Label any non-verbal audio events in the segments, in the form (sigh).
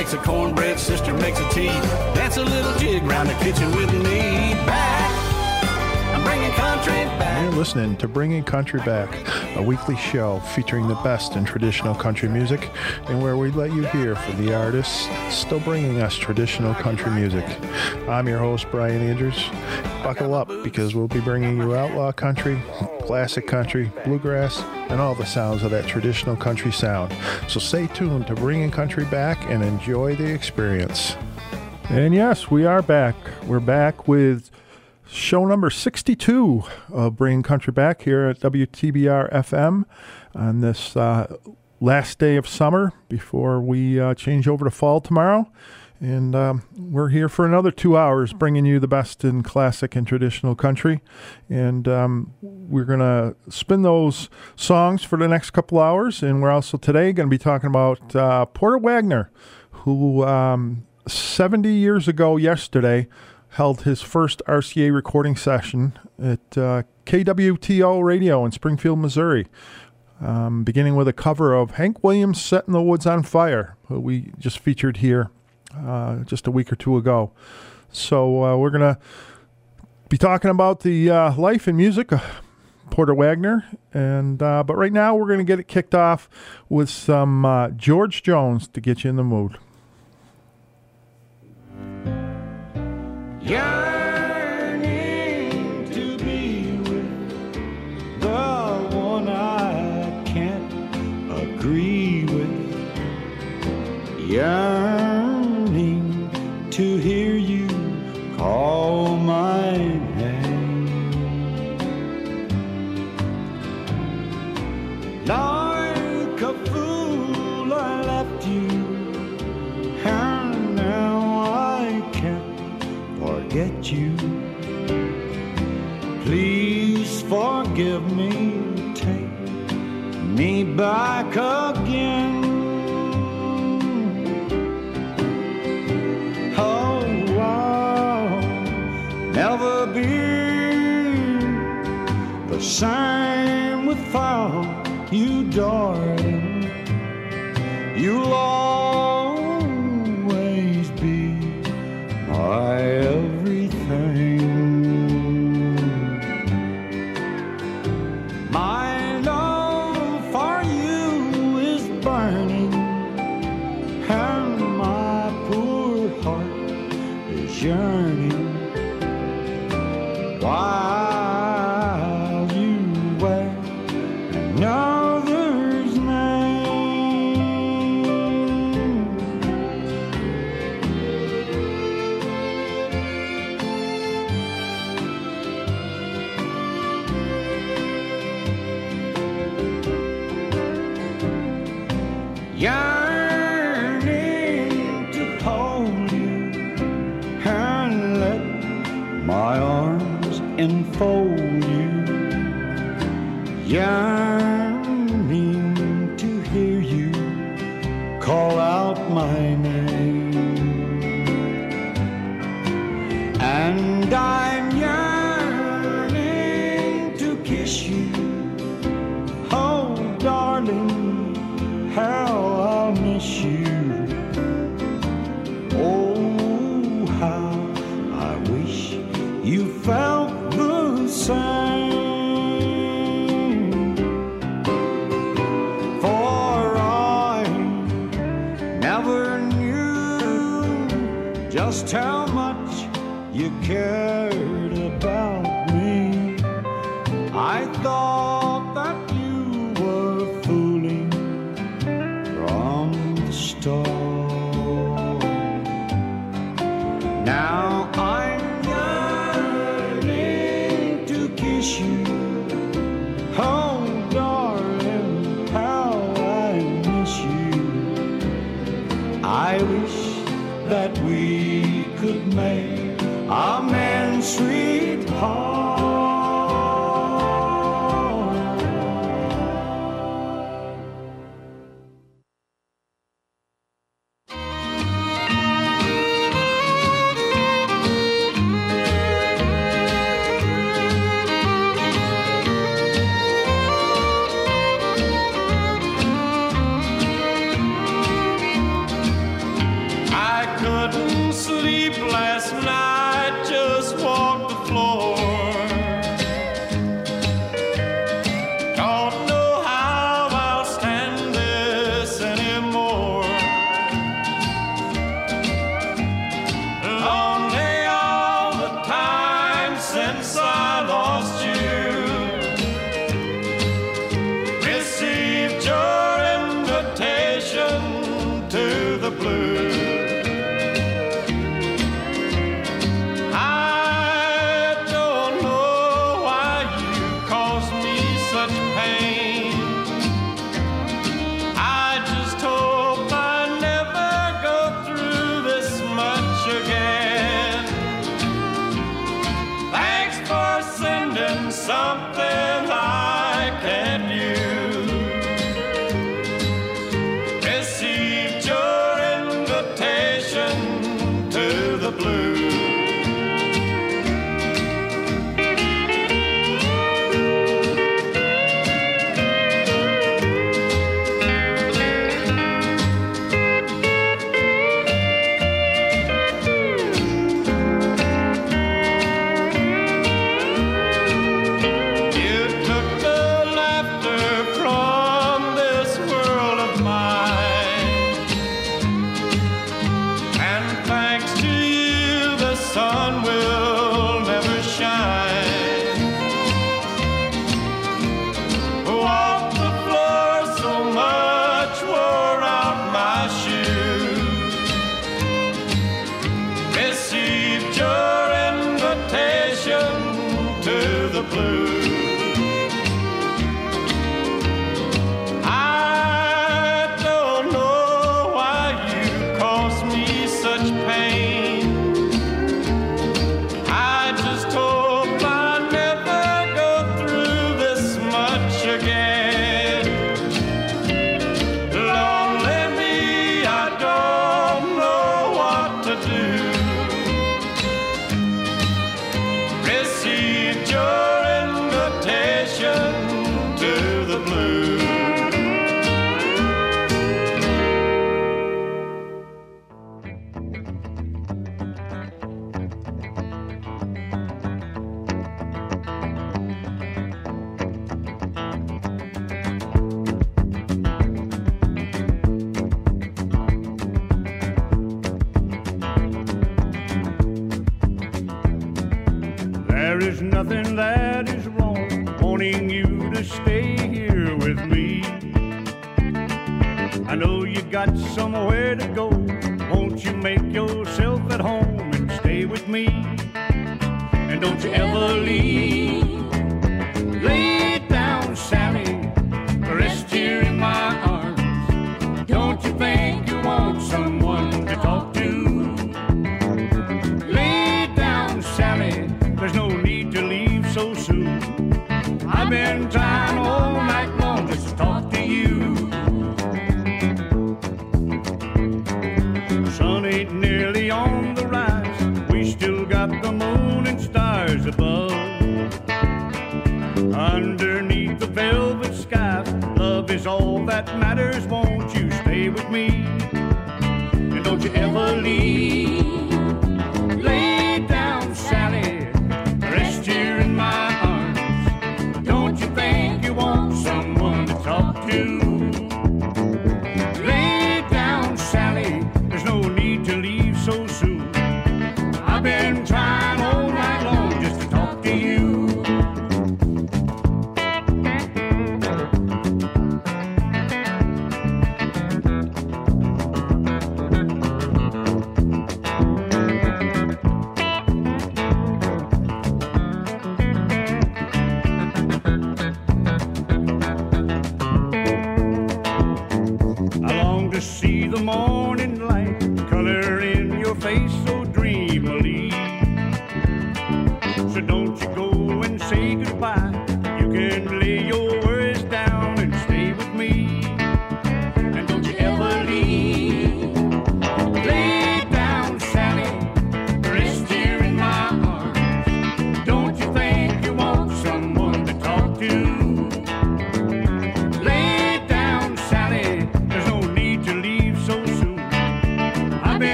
Makes a cornbread, sister makes a tea. Dance a little jig round the kitchen with me. Back, I'm bringing country back. You're listening to Bringing Country Back, a weekly show featuring the best in traditional country music and where we let you hear from the artists still bringing us traditional country music. I'm your host, Brian Andrews. Buckle up because we'll be bringing you outlaw country, classic country, bluegrass, and all the sounds of that traditional country sound. So stay tuned to Bringing Country Back and enjoy the experience. And yes, we are back. We're back with show number 62 of Bringing Country Back here at WTBR FM on this uh, last day of summer before we uh, change over to fall tomorrow. And um, we're here for another two hours bringing you the best in classic and traditional country. And um, we're going to spin those songs for the next couple hours. And we're also today going to be talking about uh, Porter Wagoner, who um, 70 years ago yesterday held his first RCA recording session at uh, KWTO Radio in Springfield, Missouri. Um, beginning with a cover of Hank Williams' Setting the Woods on Fire, who we just featured here uh, just a week or two ago. So uh, we're going to be talking about the uh, life and music of Porter Wagoner, and uh, but right now we're going to get it kicked off with some uh, George Jones to get you in the mood. Yearning to forgive me, take me back again. Oh, I'll never be the same without you, darling. You'll always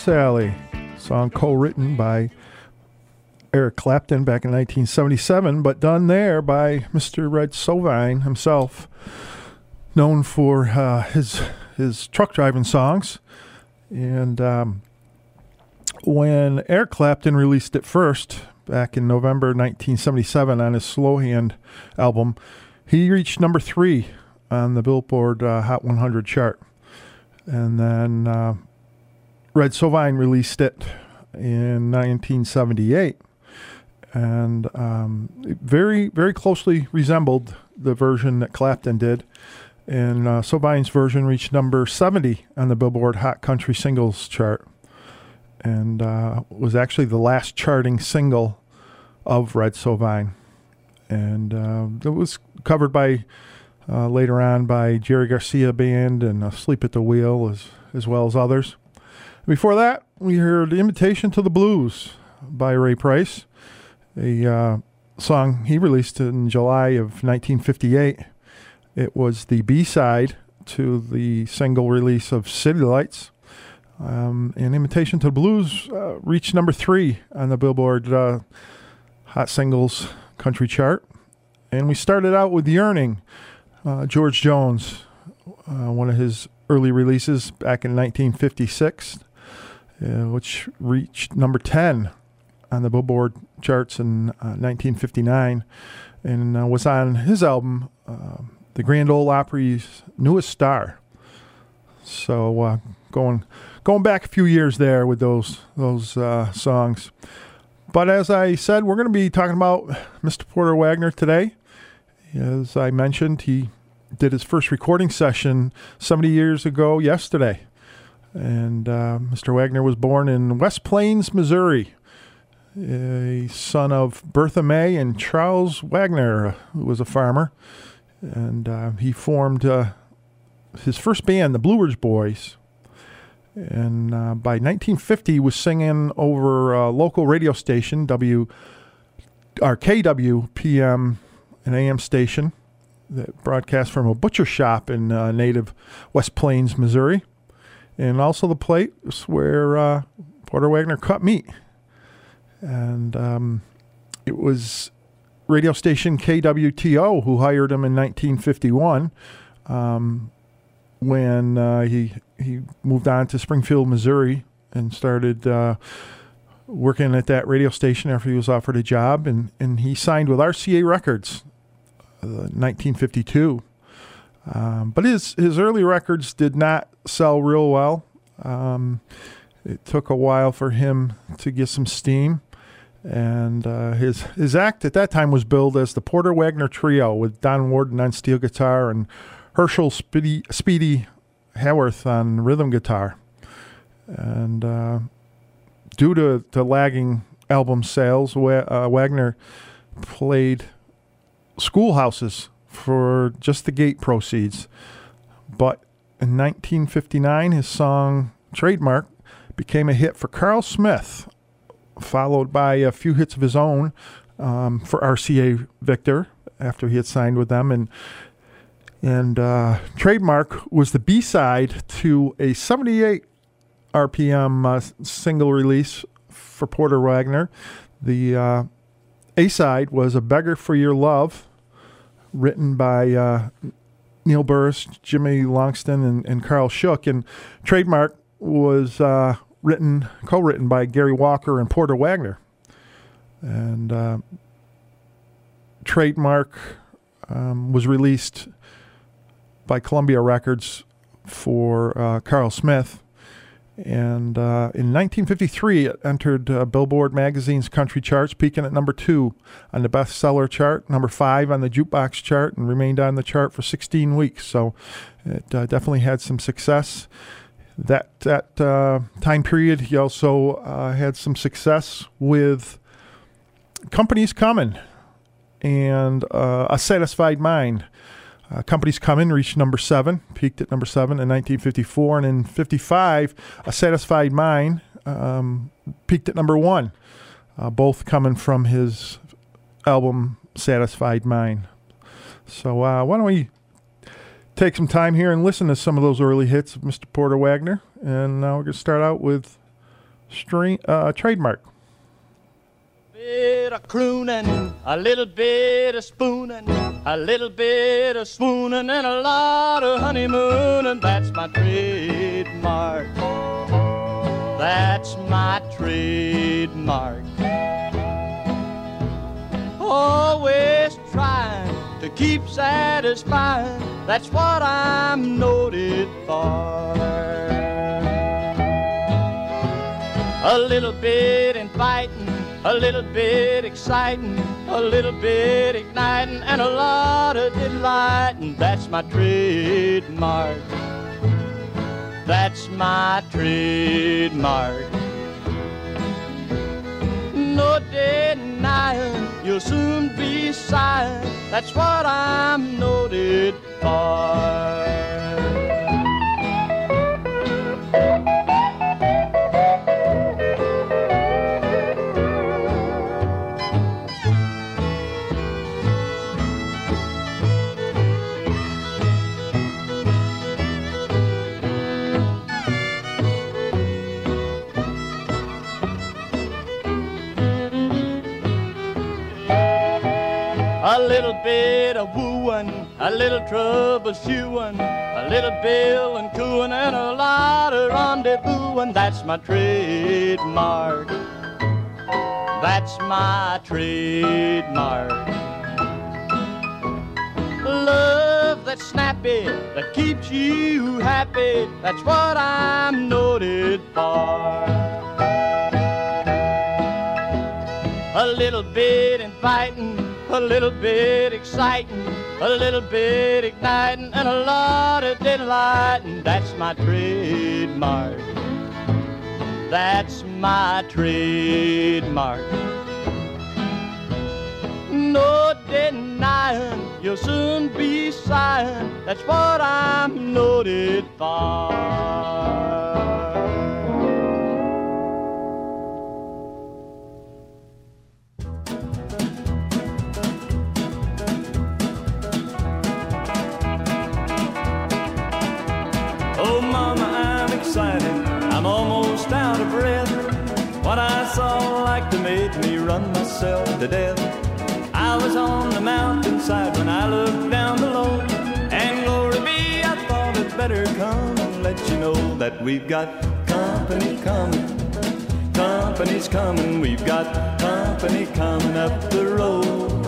Sally, song co written by Eric Clapton back in 1977, but done there by Mr. Red Sovine himself, known for uh, his, his truck driving songs. And um, when Eric Clapton released it first, back in November 1977 on his Slowhand album, he reached number three on the Billboard uh, Hot 100 chart. And then uh, Red Sovine released it in 1978, and um, very very closely resembled the version that Clapton did. And uh, Sovine's version reached number 70 on the Billboard Hot Country Singles chart. and uh, was actually the last charting single of Red Sovine. And uh, it was covered by uh, later on by Jerry Garcia Band and Sleep at the Wheel as, as well as others. Before that, we heard Invitation to the Blues by Ray Price, a uh, song he released in July of 1958. It was the B side to the single release of City Lights. Um, and Invitation to the Blues uh, reached number three on the Billboard uh, Hot Singles Country Chart. And we started out with Yearning, uh, George Jones, uh, one of his early releases back in 1956, uh, which reached number 10 on the Billboard charts in 1959 uh, and was on his album the Grand Ole Opry's newest star. So uh, going going back a few years there with those those uh, songs. But as I said, we're going to be talking about Mr. Porter Wagoner today. As I mentioned, he did his first recording session 70 years ago yesterday. And uh, Mr. Wagoner was born in West Plains, Missouri, a son of Bertha May and Charles Wagoner, who was a farmer and uh, he formed uh, his first band, the Blue Ridge Boys. And uh, by 1950, he was singing over a local radio station, W, or KWPM, an AM station that broadcast from a butcher shop in uh, native West Plains, Missouri, and also the place where uh, Porter Wagoner cut meat. And um, it was radio station KWTO, who hired him in 1951 um, when uh, he he moved on to Springfield, Missouri, and started uh, working at that radio station after he was offered a job, and and he signed with RCA Records, uh, 1952. Um, but his his early records did not sell real well. Um, it took a while for him to get some steam and uh, his his act at that time was billed as the Porter Wagoner Trio with Don Warden on steel guitar and Herschel Speedy, Speedy Haworth on rhythm guitar. And uh, due to, to lagging album sales, uh, Wagoner played schoolhouses for just the gate proceeds. But in 1959, his song Trademark became a hit for Carl Smith followed by a few hits of his own um, for RCA Victor after he had signed with them, and and uh, Trademark was the B side to a 78 RPM uh, single release for Porter Wagoner. The uh, A side was A Beggar for Your Love, written by uh, Neil Burris, Jimmy Longston, and, and Carl Shook. And Trademark was uh, written, co-written by Gary Walker and Porter Wagoner. and uh, Trademark um, was released by Columbia Records for uh, Carl Smith. And uh, in 1953, it entered uh, Billboard magazine's country charts, peaking at number two on the bestseller chart, number five on the jukebox chart, and remained on the chart for 16 weeks. So it uh, definitely had some success that that uh, time period, he also uh, had some success with companies coming and uh, a satisfied mind. Uh, companies coming reached number seven, peaked at number seven in 1954, and in 55, a satisfied mind um, peaked at number one. Uh, both coming from his album "Satisfied Mind." So uh, why don't we take some time here and listen to some of those early hits of Mr. Porter Wagoner? And now we're going to start out with string, uh, Trademark. A little bit of crooning, a little bit of spooning, a little bit of swooning, and a lot of honeymooning. That's my trademark. That's my trademark. Always trying to keep satisfying. That's what I'm noted for. A little bit inviting, a little bit exciting, a little bit igniting, and a lot of delighting. That's my trademark. That's my trademark. No denying, you'll soon be sighing. That's what I'm noted for. Bit of wooing, a little troubleshooting, a little bill and cooing, and a lot of rendezvousing. That's my trademark. That's my trademark. Love that's snappy, that keeps you happy. That's what I'm noted for. A little bit inviting, a little bit exciting, a little bit igniting, and a lot of delighting. That's my trademark. That's my trademark. No denying, you'll soon be sighing. That's what I'm noted for. Excited. I'm almost out of breath. What I saw like to made me run myself to death. I was on the mountainside when I looked down below. And glory be, I thought it'd better come and let you know that we've got company coming. Company's coming, we've got company coming up the road.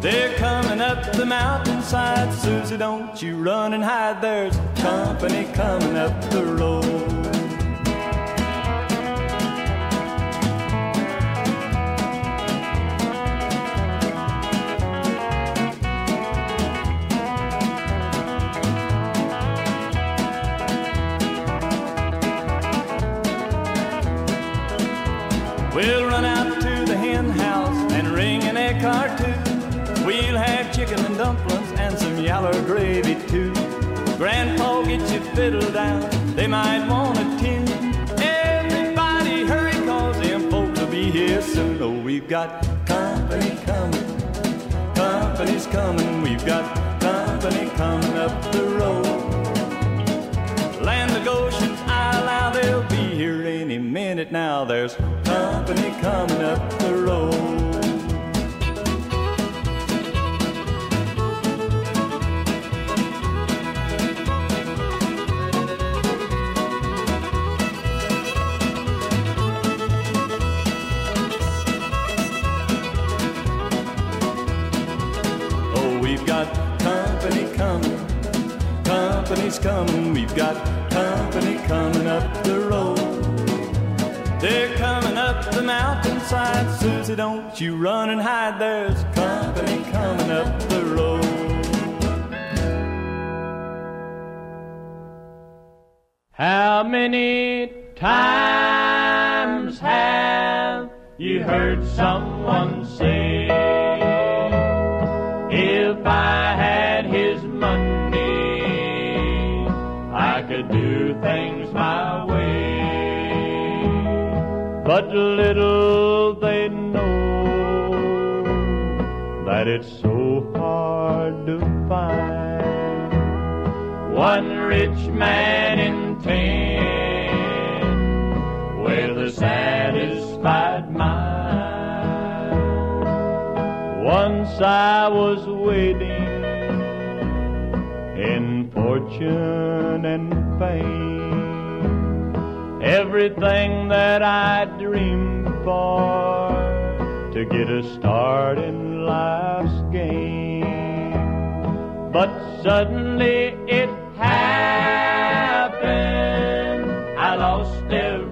They're coming up the mountainside, Susie, don't you run and hide. There's company coming up the road. We'll run out to the hen house and ring an egg or two. We'll have chicken and dumplings and some yellow gravy too. Grandpa, get your fiddle down, they might want a tin. Everybody hurry, cause them folks will be here soon. Oh, we've got company coming, company's coming. We've got company coming up the road. Land of Goshen, I allow they'll be here any minute now. There's company coming up the road. Company's coming. We've got company coming up the road. They're coming up the mountainside. Susie, don't you run and hide. There's company coming up the road. How many times have you heard someone But little they know that it's so hard to find one rich man in ten with a satisfied mind. Once I was waiting in fortune and fame, everything that I dreamed for to get a start in life's game. But suddenly it happened. I lost every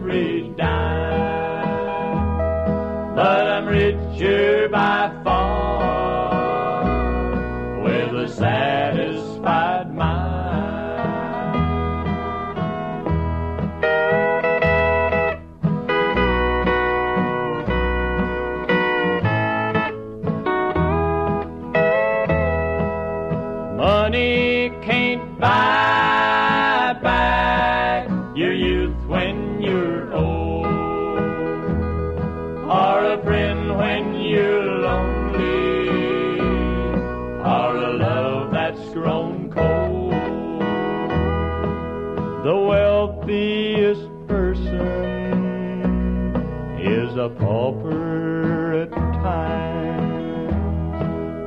a pauper at times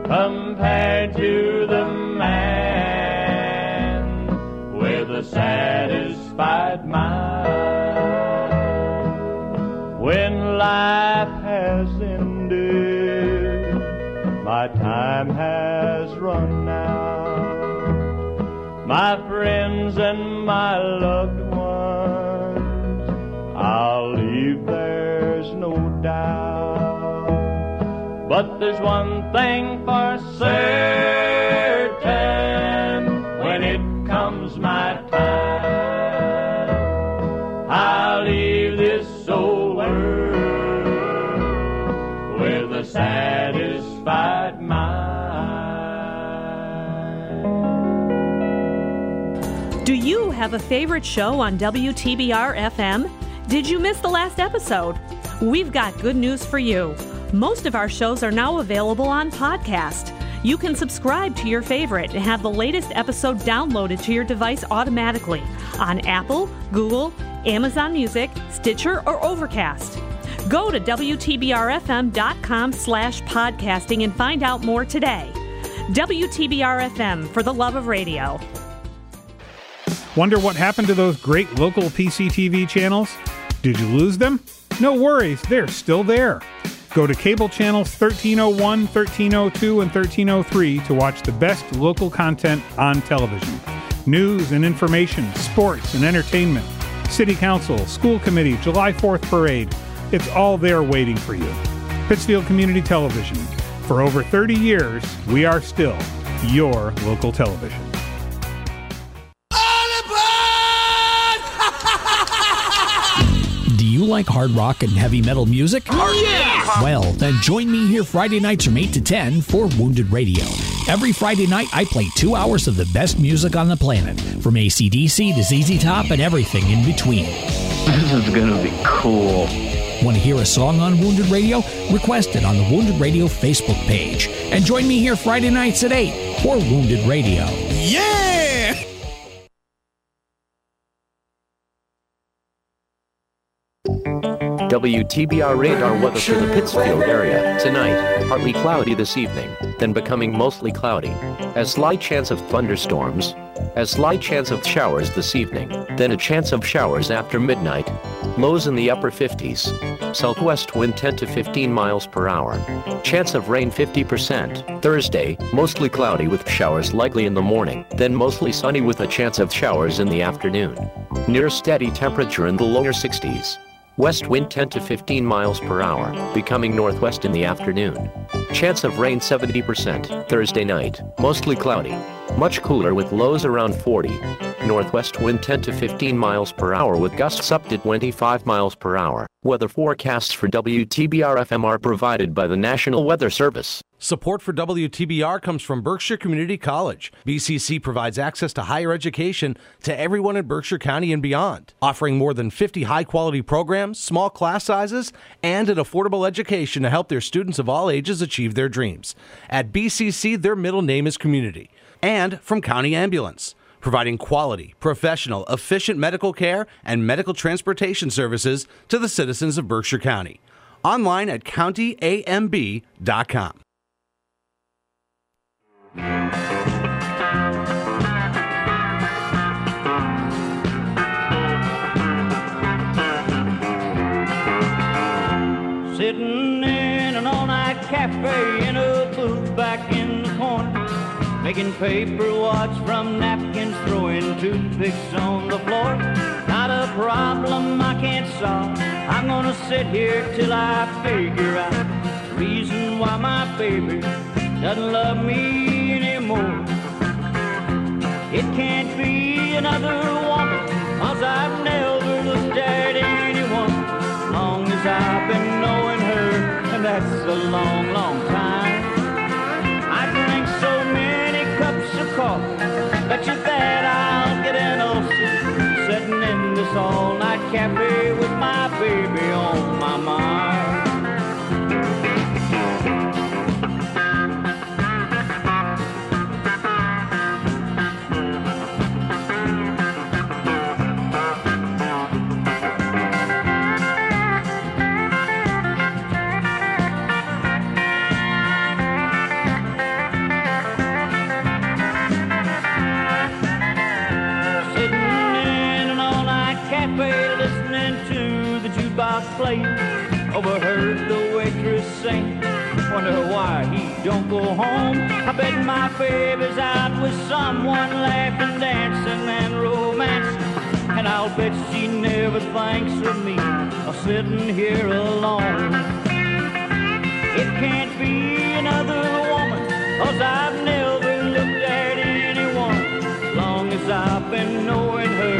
compared to the man with a satisfied mind. When life has ended, my time has run out. My friends and my loved But there's one thing for certain when it comes my time, I'll leave this old world with a satisfied mind. Do you have a favorite show on WTBR FM? Did you miss the last episode? We've got good news for you. Most of our shows are now available on podcast. You can subscribe to your favorite and have the latest episode downloaded to your device automatically on Apple, Google, Amazon Music, Stitcher, or Overcast. Go to WTBRFM.com slash podcasting and find out more today. WTBR FM for the love of radio. Wonder what happened to those great local PCTV channels? Did you lose them? No worries, they're still there. Go to cable channels 1301, 1302, and 1303 to watch the best local content on television. News and information, sports and entertainment, city council, school committee, July 4th parade. It's all there waiting for you. Pittsfield Community Television. For over 30 years, we are still your local television. Like hard rock and heavy metal music? Oh, yeah! Well, then join me here Friday nights from 8 to 10 for Wounded Radio. Every Friday night, I play two hours of the best music on the planet, from ACDC to ZZ Top and everything in between. This is gonna be cool. Want to hear a song on Wounded Radio? Request it on the Wounded Radio Facebook page. And join me here Friday nights at 8 for Wounded Radio. Yeah! WTBR radar weather for the Pittsfield area. Tonight, partly cloudy this evening, then becoming mostly cloudy. A slight chance of thunderstorms. A slight chance of showers this evening, then a chance of showers after midnight. Lows in the upper 50s. Southwest wind 10 to 15 miles per hour. Chance of rain 50%. Thursday, mostly cloudy with showers likely in the morning, then mostly sunny with a chance of showers in the afternoon. Near steady temperature in the lower 60s. West wind 10 to 15 miles per hour, becoming northwest in the afternoon. Chance of rain 70% Thursday night, mostly cloudy. Much cooler with lows around 40. Northwest wind 10 to 15 miles per hour with gusts up to 25 miles per hour. Weather forecasts for WTBR FM are provided by the National Weather Service. Support for WTBR comes from Berkshire Community College. BCC provides access to higher education to everyone in Berkshire County and beyond, offering more than 50 high quality programs, small class sizes, and an affordable education to help their students of all ages achieve their dreams. At BCC, their middle name is Community. And from County Ambulance providing quality, professional, efficient medical care and medical transportation services to the citizens of Berkshire County. Online at countyamb.com. Sitting making paper wads from napkins, throwing toothpicks on the floor. Not a problem I can't solve. I'm gonna sit here till I figure out the reason why my baby doesn't love me anymore. It can't be another woman, cause I've never looked at anyone long as I've been knowing her, and that's a long, long time. In this all-night cafe with my baby on don't go home. I bet my baby's out with someone laughing, dancing, and romance. And I'll bet she never thinks of me, I'm sitting here alone. It can't be another woman, cause I've never looked at anyone as long as I've been knowing her,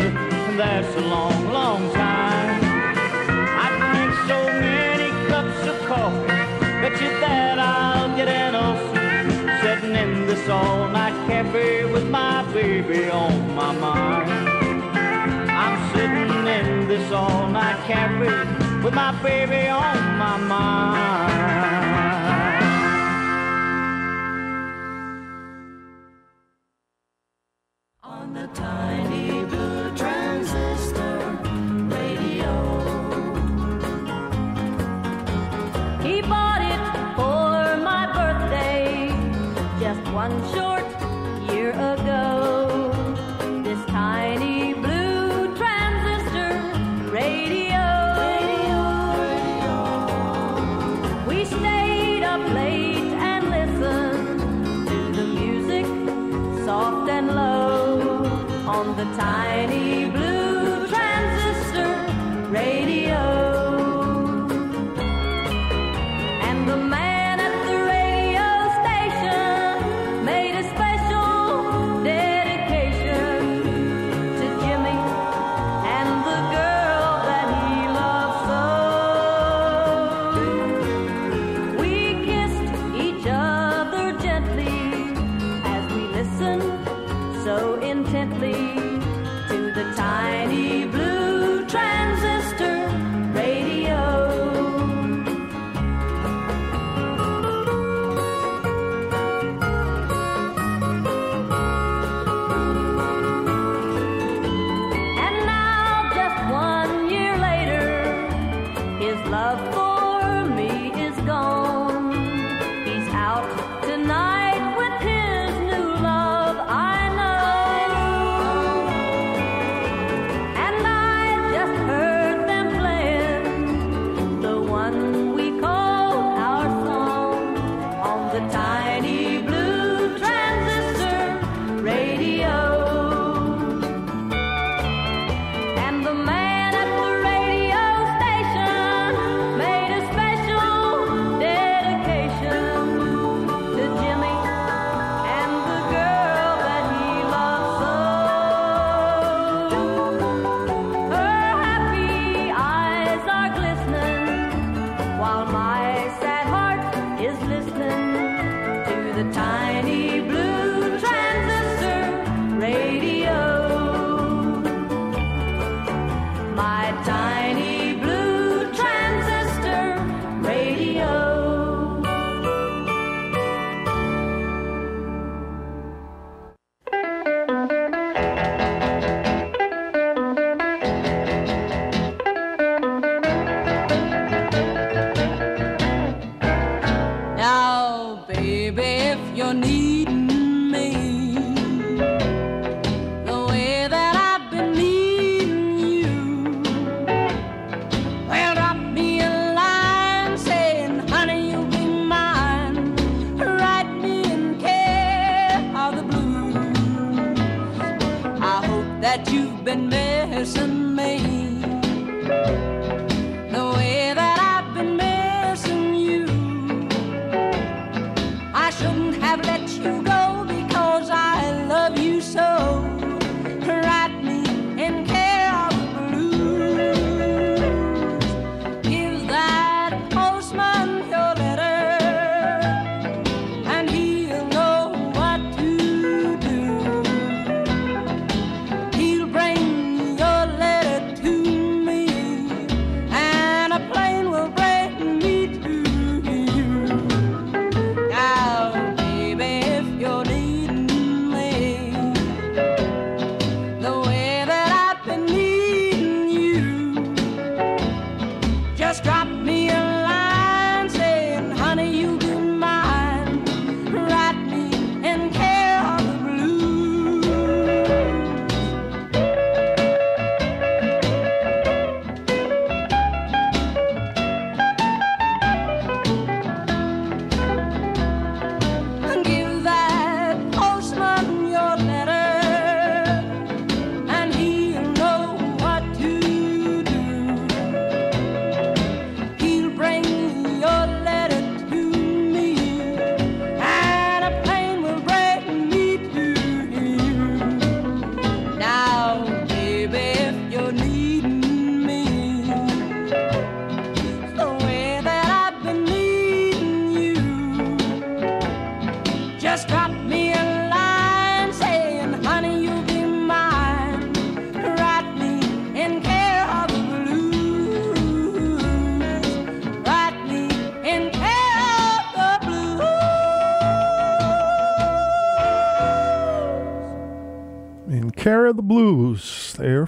and that's a long, long time. I drink so many cups of coffee, bet you that blanket and a suit. Sitting in this all-night cafe with my baby on my mind. I'm sitting in this all-night cafe with my baby on my mind.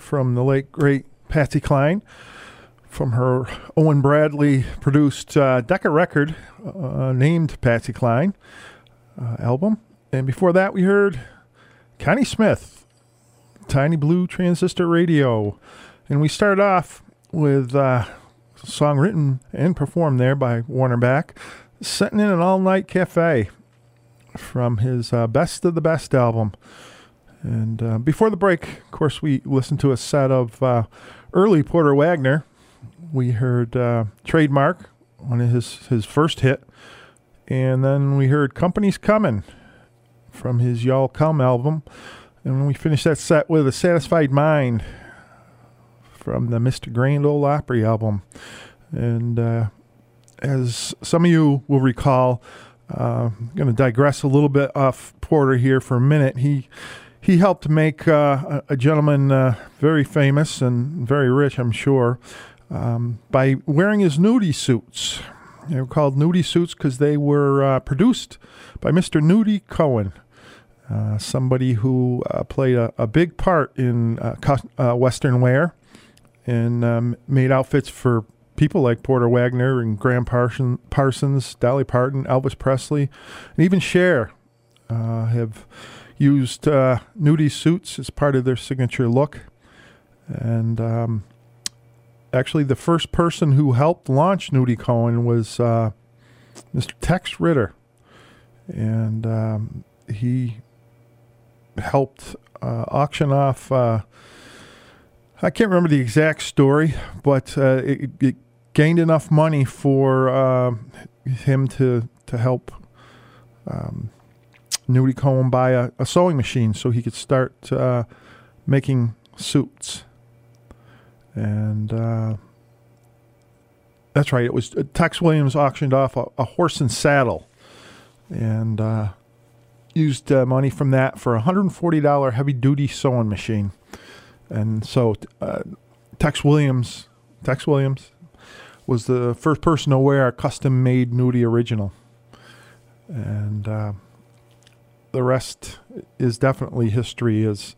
From the late great Patsy Cline from her Owen Bradley produced uh, Decca record uh, named Patsy Cline uh, album. And before that, we heard Connie Smith, Tiny Blue Transistor Radio. And we started off with uh, a song written and performed there by Warner Mack, Sitting in an All Night Cafe from his uh, Best of the Best album. And uh, before the break, of course, we listened to a set of uh, early Porter Wagoner. We heard uh, Trademark, one of his, his first hit. And then we heard Companies Coming from his Y'all Come album. And we finished that set with A Satisfied Mind from the Mr. Grand Ole Opry album. And uh, as some of you will recall, uh, I'm going to digress a little bit off Porter here for a minute. He he helped make uh, a, gentleman uh, very famous and very rich, I'm sure, um, by wearing his nudie suits. They were called nudie suits because they were uh, produced by Mr. Nudie Cohn, uh, somebody who uh, played a, a big part in uh, Western wear and um, made outfits for people like Porter Wagoner and Gram Parson, Parsons, Dolly Parton, Elvis Presley, and even Cher have used uh, nudie suits as part of their signature look. And um, actually, the first person who helped launch Nudie Cohn was uh, Mr. Tex Ritter. And um, he helped uh, auction off. Uh, I can't remember the exact story, but uh, it, it gained enough money for uh, him to to help um, Nudie Cohn buy a, a sewing machine so he could start uh, making suits. And uh, that's right. It was uh, Tex Williams auctioned off a, a horse and saddle, and uh, used uh, money from that for a hundred and forty dollar heavy duty sewing machine. And so uh, Tex Williams, Tex Williams, was the first person to wear a custom made nudie original, and the rest is definitely history. As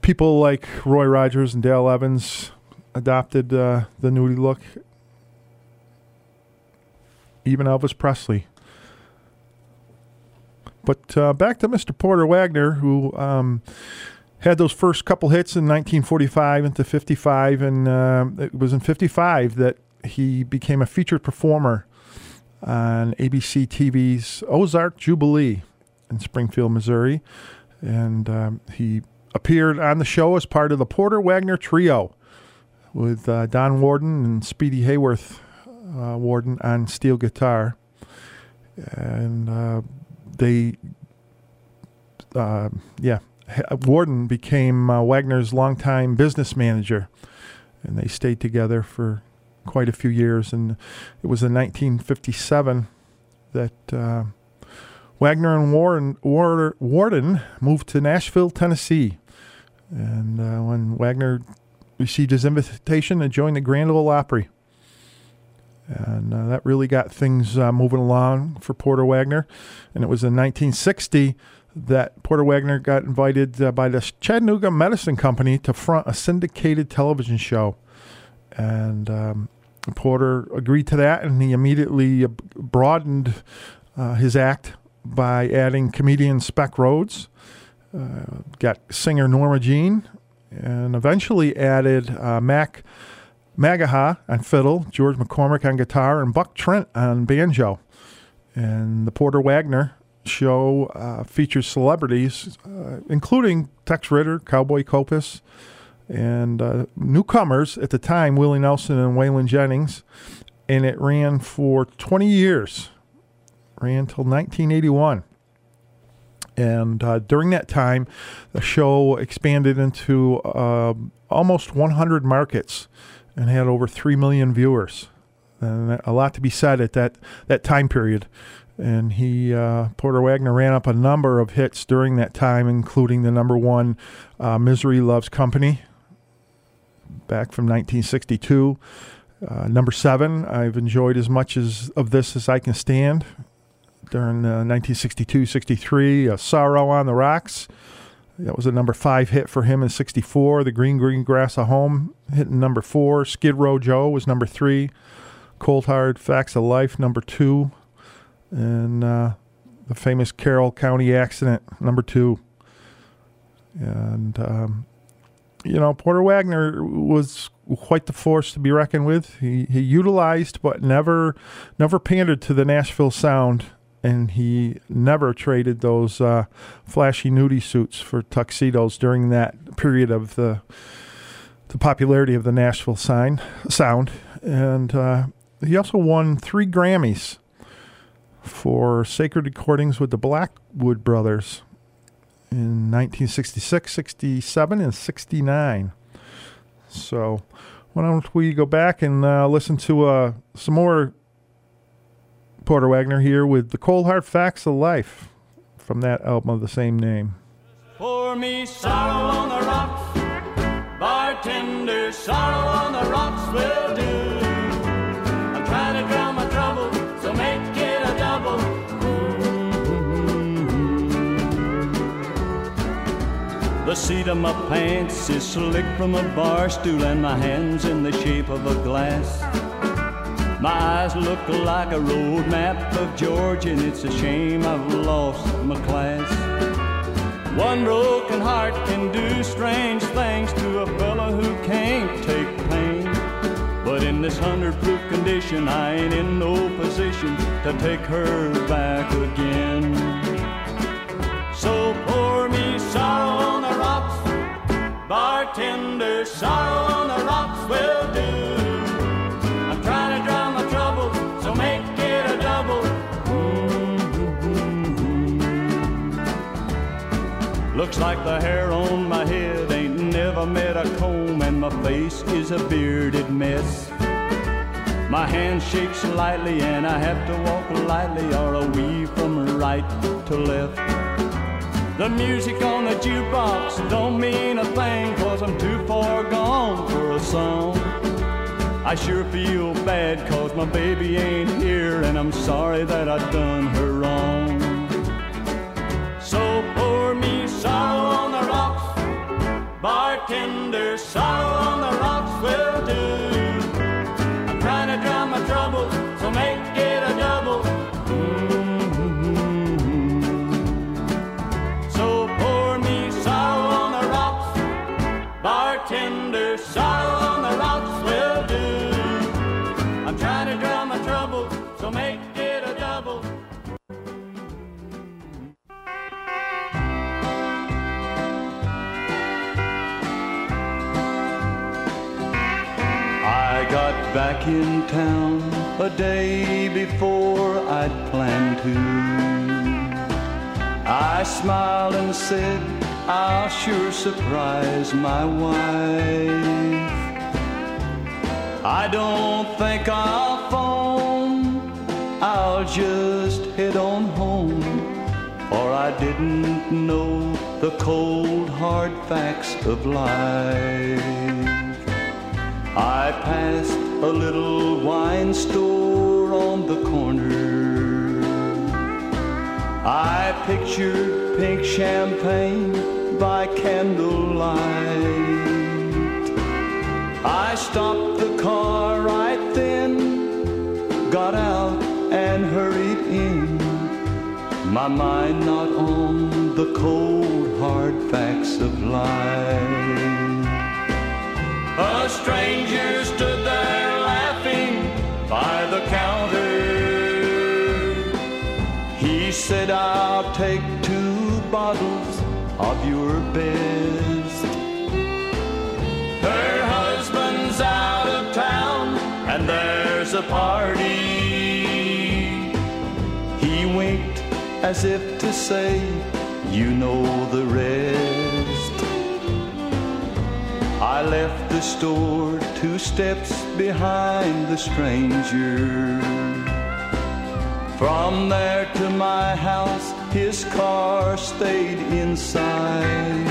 people like Roy Rogers and Dale Evans adopted uh, the nudie look, even Elvis Presley. But uh, back to Mr. Porter Wagoner, who um, had those first couple hits in 1945 into 55, and uh, it was in 55 that he became a featured performer on ABC TV's Ozark Jubilee in Springfield, Missouri. And um, he appeared on the show as part of the Porter Wagoner Trio with uh, Don Warden and Speedy Haworth uh, Warden on steel guitar. And uh, they, uh, yeah, Warden became uh, Wagoner's longtime business manager. And they stayed together for quite a few years. And it was in 1957 that uh, Wagoner and Warren, War, Warden moved to Nashville, Tennessee. And uh, when Wagoner received his invitation to join the Grand Ole Opry. And uh, that really got things uh, moving along for Porter Wagoner. And it was in 1960 that Porter Wagoner got invited uh, by the Chattanooga Medicine Company to front a syndicated television show. And um, Porter agreed to that, and he immediately broadened uh, his act by adding comedian Speck Rhodes, uh, got singer Norma Jean, and eventually added uh, Mack Magaha on fiddle, George McCormick on guitar, and Buck Trent on banjo. And the Porter Wagoner show uh, features celebrities, uh, including Tex Ritter, Cowboy Copas, and uh, newcomers at the time, Willie Nelson and Waylon Jennings. And it ran for 20 years, ran until 1981. And uh, during that time, the show expanded into uh, almost 100 markets and had over 3 million viewers. And a lot to be said at that, that time period. And he, uh, Porter Wagoner, ran up a number of hits during that time, including the number one uh, Misery Loves Company back from 1962. Uh, number seven, I've enjoyed as much as of this as I can stand during uh, 1962 63, uh, Sorrow on the Rocks. That was a number five hit for him in '64. The Green Green Grass of Home hitting number four. Skid Row Joe was number three. Cold Hard Facts of Life number two, and uh, the famous Carroll County accident number two. And um, you know, Porter Wagoner was quite the force to be reckoned with. He he utilized but never never pandered to the Nashville sound, and he never traded those uh, flashy nudie suits for tuxedos during that period of the the popularity of the Nashville sign sound. And uh, he also won three Grammys for sacred recordings with the Blackwood Brothers in 1966, 67, and 69. So, why don't we go back and uh, listen to uh, some more Porter Wagoner here with the Cold Hard Facts of Life from that album of the same name. Pour me sorrow on the rocks, bartender, sorrow on the rocks will do. I'm trying to drown my trouble, so make it a double. The seat of my pants is slick from a bar stool, and my hands in the shape of a glass. My eyes look like a road map of Georgia, and it's a shame I've lost my class. One broken heart can do strange things to a fella who can't take pain. But in this hundred proof condition, I ain't in no position to take her back again. So pour me sorrow on the rocks, bartender, sorrow on the rocks will do. Looks like the hair on my head ain't never met a comb, and my face is a bearded mess. My hand shakes lightly, and I have to walk lightly or a weave from right to left. The music on the jukebox don't mean a thing, cause I'm too far gone for a song. I sure feel bad, cause my baby ain't here, and I'm sorry that I done her wrong. So pour me sorrow on the rocks, bartender, sorrow on the rocks will do. In town a day before I'd planned to. I smiled and said, I'll sure surprise my wife. I don't think I'll phone, I'll just head on home. For I didn't know the cold hard facts of life. I passed a little wine store on the corner. I pictured pink champagne by candlelight. I stopped the car right then, got out and hurried in. My mind not on the cold hard facts of life. A stranger stood there laughing by the counter. He said, I'll take two bottles of your best. Her husband's out of town and there's a party. He winked as if to say, You know the rest. I left the store two steps behind the stranger. From there to my house, his car stayed inside.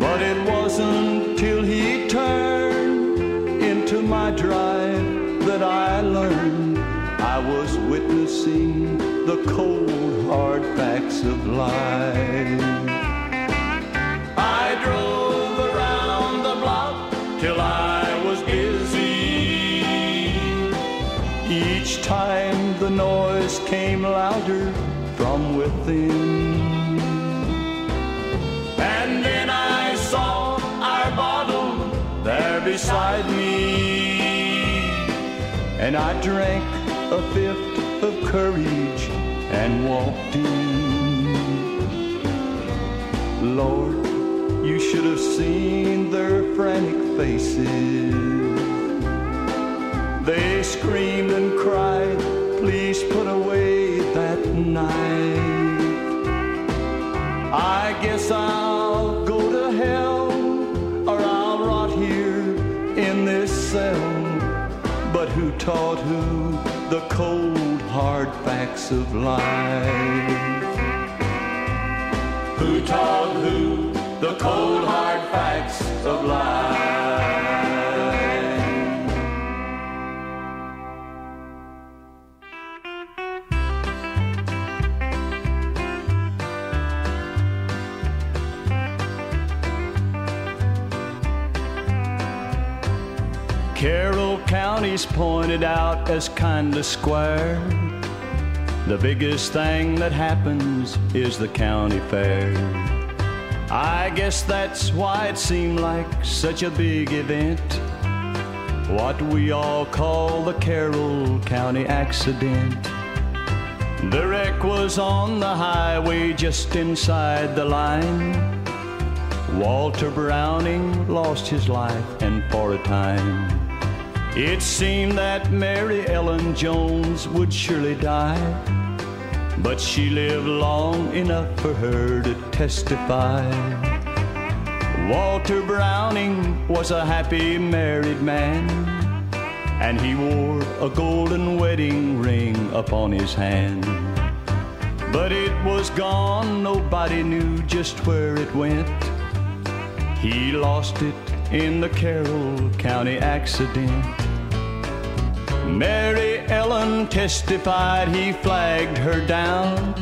But it wasn't till he turned into my drive that I learned I was witnessing the cold hard facts of life. I drove Each time the noise came louder from within. And then I saw our bottle there beside me. And I drank a fifth of courage and walked in. Lord, you should have seen their frantic faces. They screamed and cried, please put away that knife. I guess I'll go to hell or I'll rot here in this cell. But who taught who the cold hard facts of life? Who taught who the cold hard facts of life? Carroll County's pointed out as kinda square. The biggest thing that happens is the county fair. I guess that's why it seemed like such a big event. What we all call the Carroll County accident. The wreck was on the highway just inside the line. Walter Browning lost his life, and for a time, it seemed that Mary Ellen Jones would surely die. But she lived long enough for her to testify. Walter Browning was a happy married man, and he wore a golden wedding ring upon his hand. But it was gone, nobody knew just where it went. He lost it in the Carroll County accident. Mary Ellen testified he flagged her down,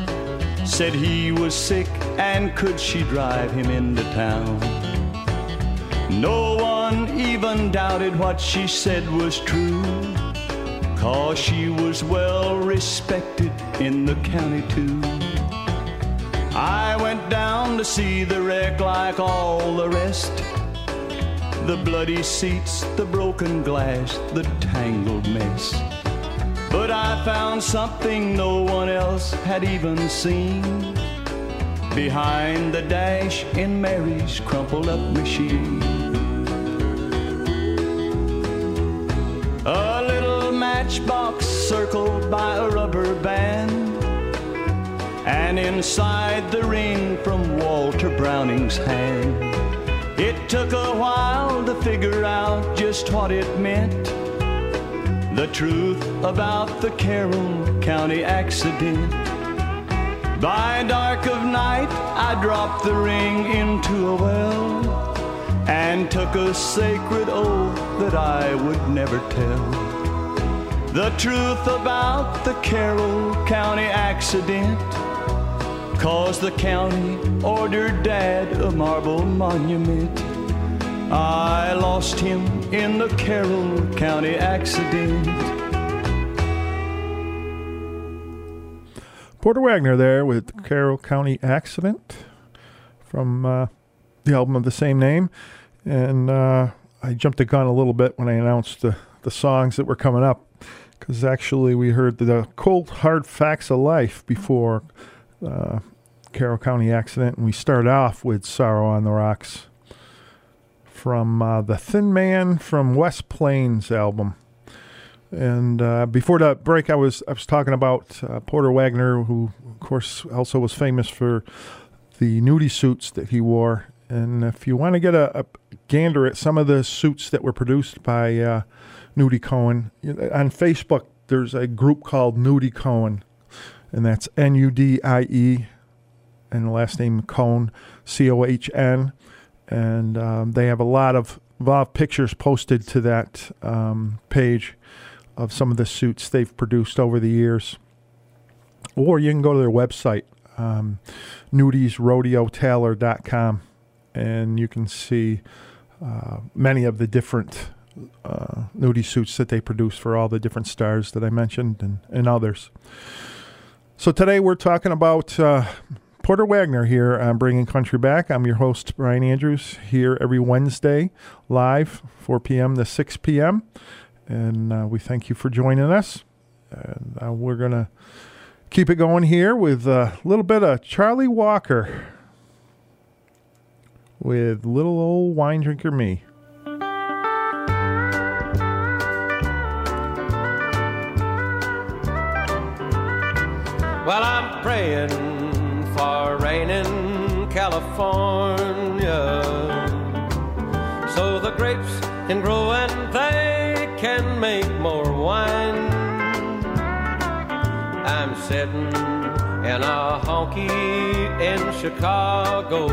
said he was sick and could she drive him into town. No one even doubted what she said was true, cause she was well respected in the county too. I went down to see the wreck like all the rest. The bloody seats, the broken glass, the tangled mess. But I found something no one else had even seen. Behind the dash in Mary's crumpled up machine. A little matchbox circled by a rubber band. And inside the ring from Walter Browning's hand. Took a while to figure out just what it meant. The truth about the Carroll County accident. By dark of night, I dropped the ring into a well and took a sacred oath that I would never tell. The truth about the Carroll County accident. Cause the county ordered Dad a marble monument. I lost him in the Carroll County accident. Porter Wagoner there with Carroll County Accident from uh, the album of the same name. And uh, I jumped the gun a little bit when I announced the, the songs that were coming up because actually we heard the cold, hard facts of life before uh, Carroll County Accident. And we start off with Sorrow on the Rocks from uh, the Thin Man from West Plains album. And uh, before that break, I was I was talking about uh, Porter Wagoner, who of course also was famous for the nudie suits that he wore. And if you want to get a, a gander at some of the suits that were produced by uh, Nudie Cohn on Facebook, there's a group called Nudie Cohn, and that's N U D I E, and the last name Cohn, C O H N, and um, they have a lot of of pictures posted to that um, page of some of the suits they've produced over the years. Or you can go to their website, um, nudiesrodeotailor.com, and you can see uh, many of the different uh, nudie suits that they produce for all the different stars that I mentioned and, and others. So today we're talking about uh, Porter Wagoner here on Bringing Country Back. I'm your host, Brian Andrews, here every Wednesday, live, 4 p.m. to 6 p.m. And uh, we thank you for joining us. And uh, we're going to keep it going here with a little bit of Charlie Walker with Little Old Wine Drinker Me. For rain in California so the grapes can grow and they can make more wine. I'm sitting in a honky in Chicago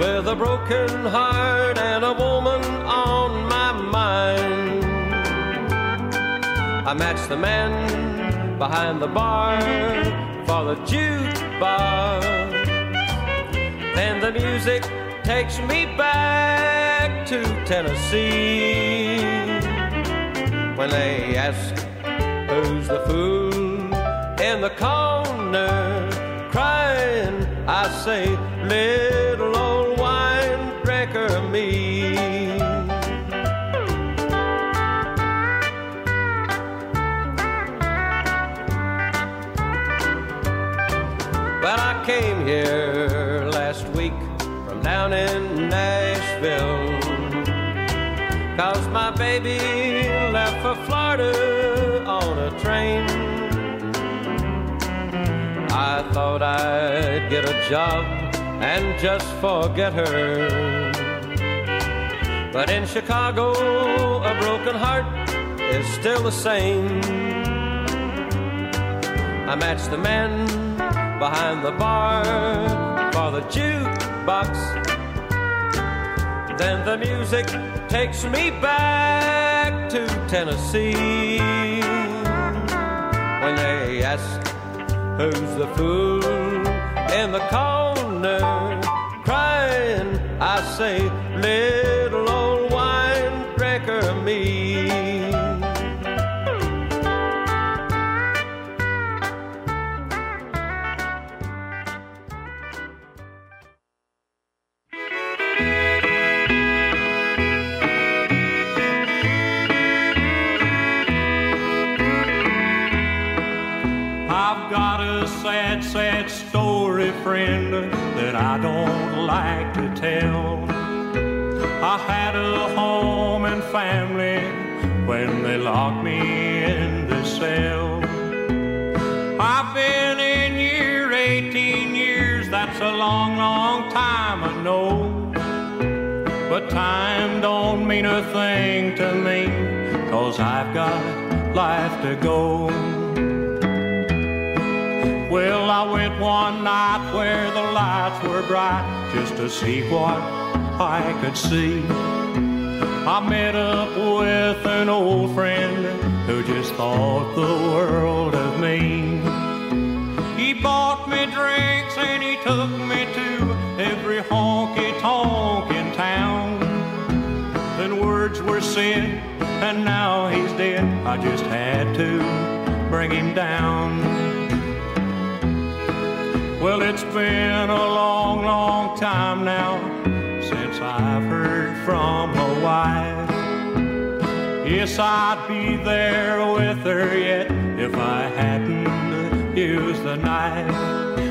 with a broken heart and a woman on my mind. I match the man behind the bar for the jukebox. Then the music takes me back to Tennessee. When they ask who's the fool in the corner crying, I say, little came here last week from down in Nashville. Cause my baby left for Florida on a train. I thought I'd get a job and just forget her. But in Chicago, a broken heart is still the same. I matched the man behind the bar for the jukebox. Then the music takes me back to Tennessee. When they ask who's the fool in the corner crying, I say, little when they locked me in the cell. I've been in here 18 years, that's a long, long time, I know. But time don't mean a thing to me, cause I've got life to go. Well, I went one night where the lights were bright just to see what I could see. I met up with an old friend who just thought the world of me. He bought me drinks and he took me to every honky tonk in town. Then words were said, and now he's dead. I just had to bring him down. Well, it's been a long, long time now from my wife. Yes, I'd be there with her yet if I hadn't used the knife.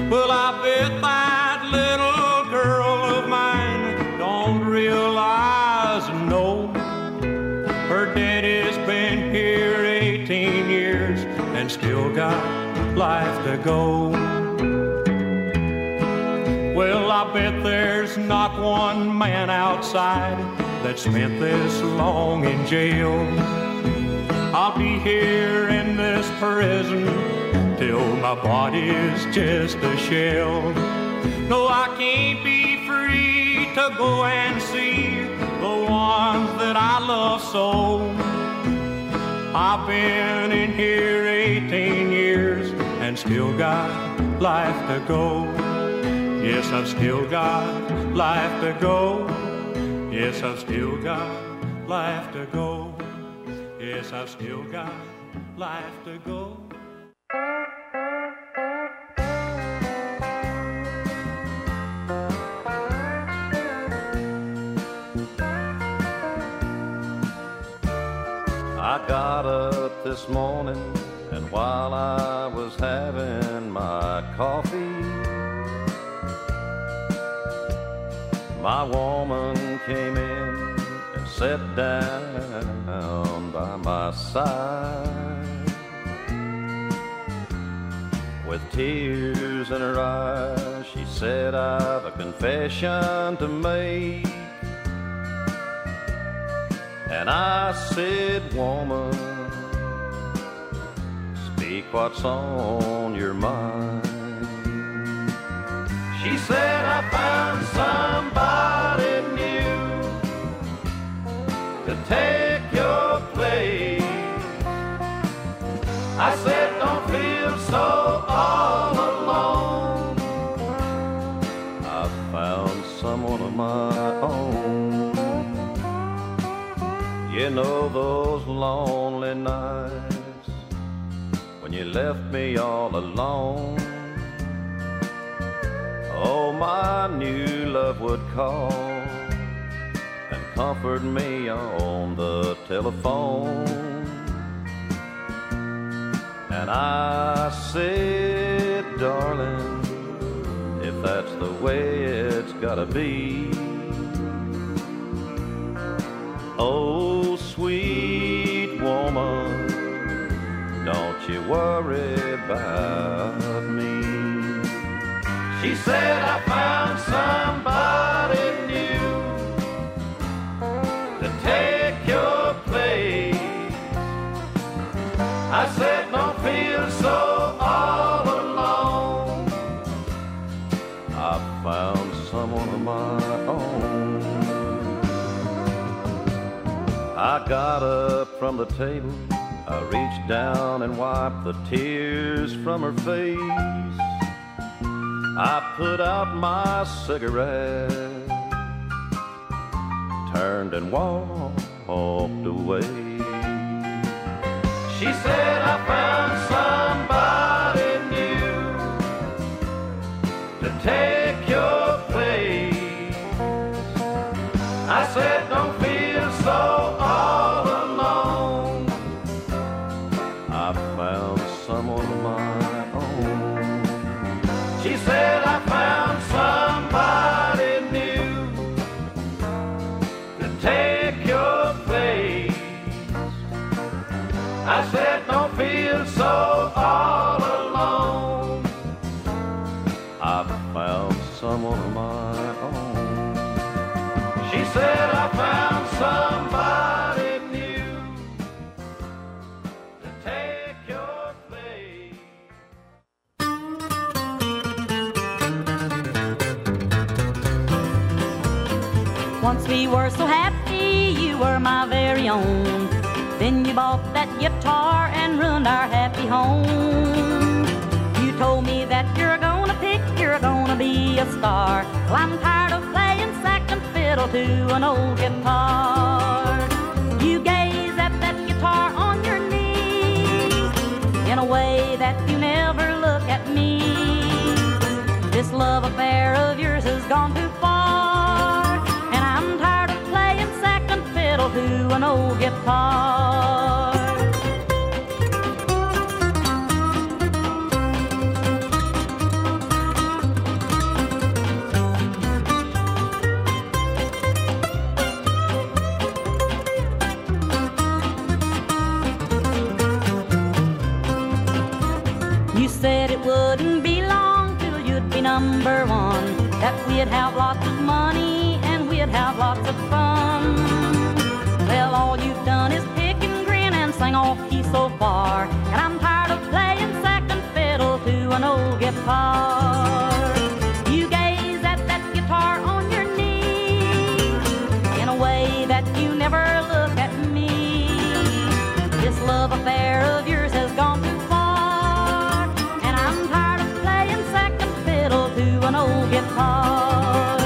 Well, I bet that little girl of mine don't realize, no, her daddy's been here 18 years and still got life to go. Well, I bet there's not one man outside that spent this long in jail. I'll be here in this prison till my body's just a shell. No, I can't be free to go and see the ones that I love so. I've been in here 18 years and still got life to go. Yes, I've still got life to go. Yes, I've still got life to go. Yes, I've still got life to go. I got up this morning, and while I was having my coffee, my woman came in and sat down by my side. With tears in her eyes, she said, I've a confession to make. And I said, Woman, speak what's on your mind. She said, I found somebody take your place. I said, Don't feel so all alone. I found someone of my own. You know those lonely nights when you left me all alone. Oh, my new love would call comfort me on the telephone. And I said, darling, if that's the way it's gotta be. Oh, sweet woman, don't you worry about me. She said, I found somebody I got up from the table. I reached down and wiped the tears from her face. I put out my cigarette, turned and walked away. She said, I found somebody Once we were so happy, you were my very own. Then you bought that guitar and ruined our happy home. You told me that you're gonna pick, you're gonna be a star. Well, I'm tired of playing second fiddle to an old guitar. You gaze at that guitar on your knees in a way that you never look at me. This love affair of yours has gone too far, an old guitar. You said it wouldn't be long till you'd be number one. That we'd have lots of money and we'd have lots of fun all you've done is pick and grin and sing off key so far. And I'm tired of playing second fiddle to an old guitar. You gaze at that guitar on your knee in a way that you never look at me. This love affair of yours has gone too far. And I'm tired of playing second fiddle to an old guitar.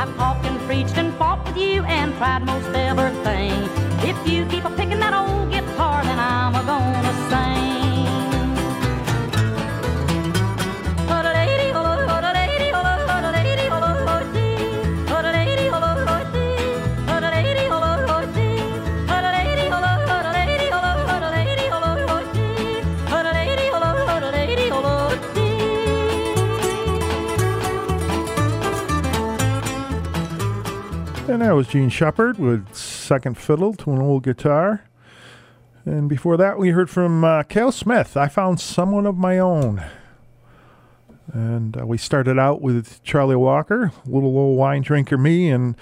I've talked and preached and fought with you and tried most ever picking that old guitar, then I'm a gonna sing. And that was Jean Shepard with Second Fiddle to an Old Guitar. And before that, we heard from uh, Cal Smith. I found someone of my own. And uh, we started out with Charlie Walker, little old wine drinker me, and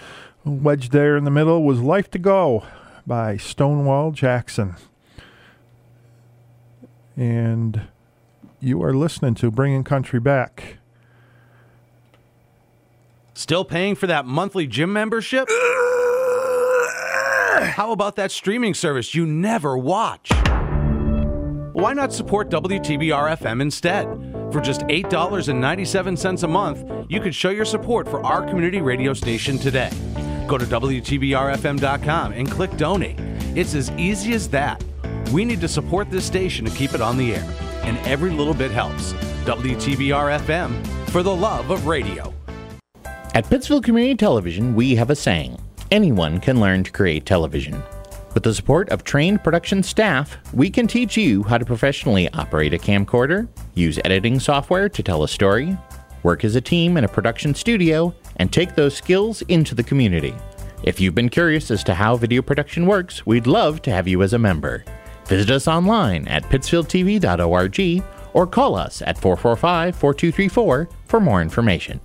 wedged there in the middle was Life to Go by Stonewall Jackson. And you are listening to Bringing Country Back. Still paying for that monthly gym membership? (laughs) How about that streaming service you never watch? Why not support WTBR FM instead? For just $8.97 a month, you could show your support for our community radio station today. Go to WTBRFM.com and click donate. It's as easy as that. We need to support this station to keep it on the air, and every little bit helps. WTBR FM for the love of radio. At Pittsfield Community Television, we have a saying anyone can learn to create television. With the support of trained production staff, we can teach you how to professionally operate a camcorder, use editing software to tell a story, work as a team in a production studio, and take those skills into the community. If you've been curious as to how video production works, we'd love to have you as a member. Visit us online at pittsfieldtv.org or call us at 445 4234 for more information.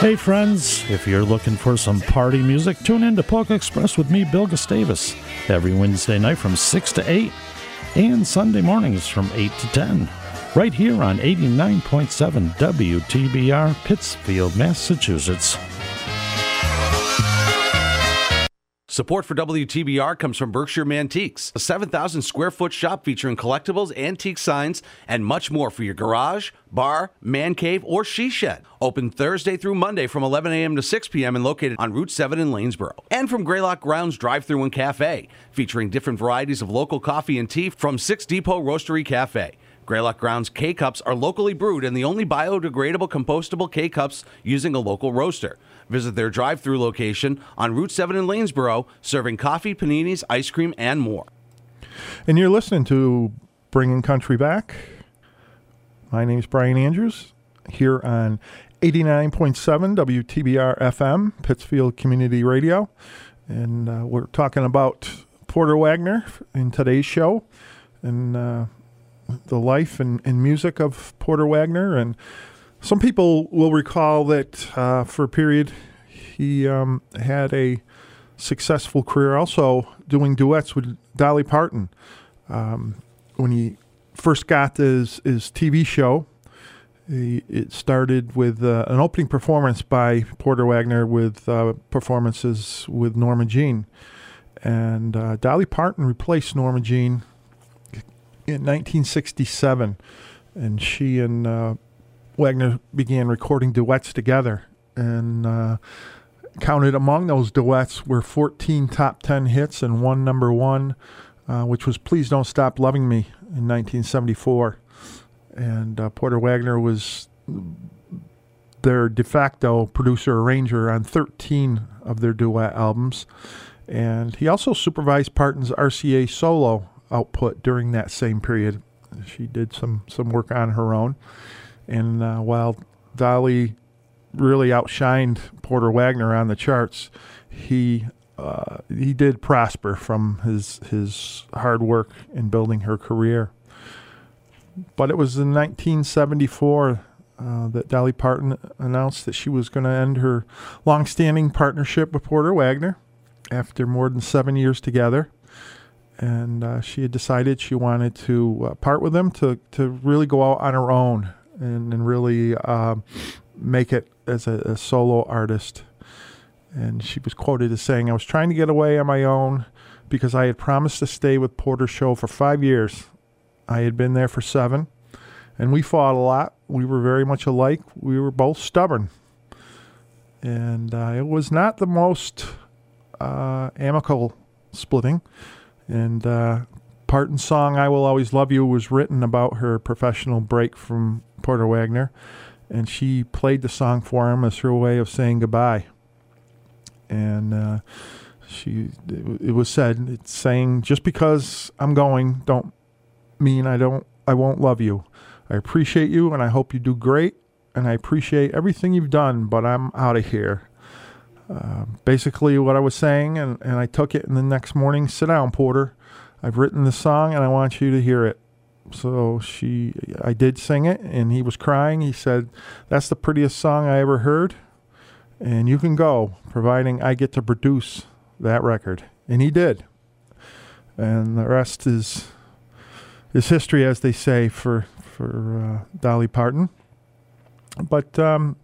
Hey friends, if you're looking for some party music, tune in to Polka Express with me, Bill Gustavus, every Wednesday night from 6 to 8 and Sunday mornings from 8 to 10, right here on 89.7 WTBR, Pittsfield, Massachusetts. Support for WTBR comes from Berkshire Mantiques, a 7,000 square foot shop featuring collectibles, antique signs, and much more for your garage, bar, man cave, or she shed. Open Thursday through Monday from 11 a.m. to 6 p.m. and located on Route 7 in Lanesboro. And from Greylock Grounds Drive Through and Cafe, featuring different varieties of local coffee and tea from Six Depot Roastery Cafe. Greylock Grounds K Cups are locally brewed and the only biodegradable compostable K Cups using a local roaster. Visit their drive through location on Route 7 in Lanesboro, serving coffee, paninis, ice cream, and more. And you're listening to Bringing Country Back. My name is Brian Andrews here on 89.7 WTBR FM, Pittsfield Community Radio. And uh, we're talking about Porter Wagoner in today's show and uh, the life and, and music of Porter Wagoner. And some people will recall that uh, for a period he um, had a successful career also doing duets with Dolly Parton. Um, when he first got his, his TV show, he, it started with uh, an opening performance by Porter Wagoner with uh, performances with Norma Jean. And uh, Dolly Parton replaced Norma Jean in 1967. And she and uh, Wagoner began recording duets together. And uh, counted among those duets were 14 top 10 hits and one number one, uh, which was Please Don't Stop Loving Me in 1974. And uh, Porter Wagoner was their de facto producer arranger on 13 of their duet albums. And he also supervised Parton's RCA solo output during that same period. She did some, some work on her own. And uh, while Dolly really outshined Porter Wagoner on the charts, he uh, he did prosper from his his hard work in building her career. But it was in 1974 uh, that Dolly Parton announced that she was going to end her long-standing partnership with Porter Wagoner after more than seven years together. And uh, she had decided she wanted to uh, part with him to, to really go out on her own and, and really uh, make it as a, a, solo artist. And she was quoted as saying, I was trying to get away on my own, because I had promised to stay with Porter show for five years. I had been there for seven, and we fought a lot. We were very much alike. We were both stubborn. And uh, it was not the most uh, amicable splitting. And uh, Parton's song, I Will Always Love You, was written about her professional break from Porter Wagoner. And she played the song for him as her way of saying goodbye. And uh, she, it was said, it's saying, just because I'm going, don't mean I don't, I won't love you. I appreciate you and I hope you do great. And I appreciate everything you've done, but I'm out of here. Uh, basically, what I was saying, and, and I took it, and the next morning, sit down, Porter. I've written the song, and I want you to hear it. So she, I did sing it, and he was crying. He said, "That's the prettiest song I ever heard, and you can go, providing I get to produce that record." And he did, and the rest is is history, as they say, for for uh, Dolly Parton. But um,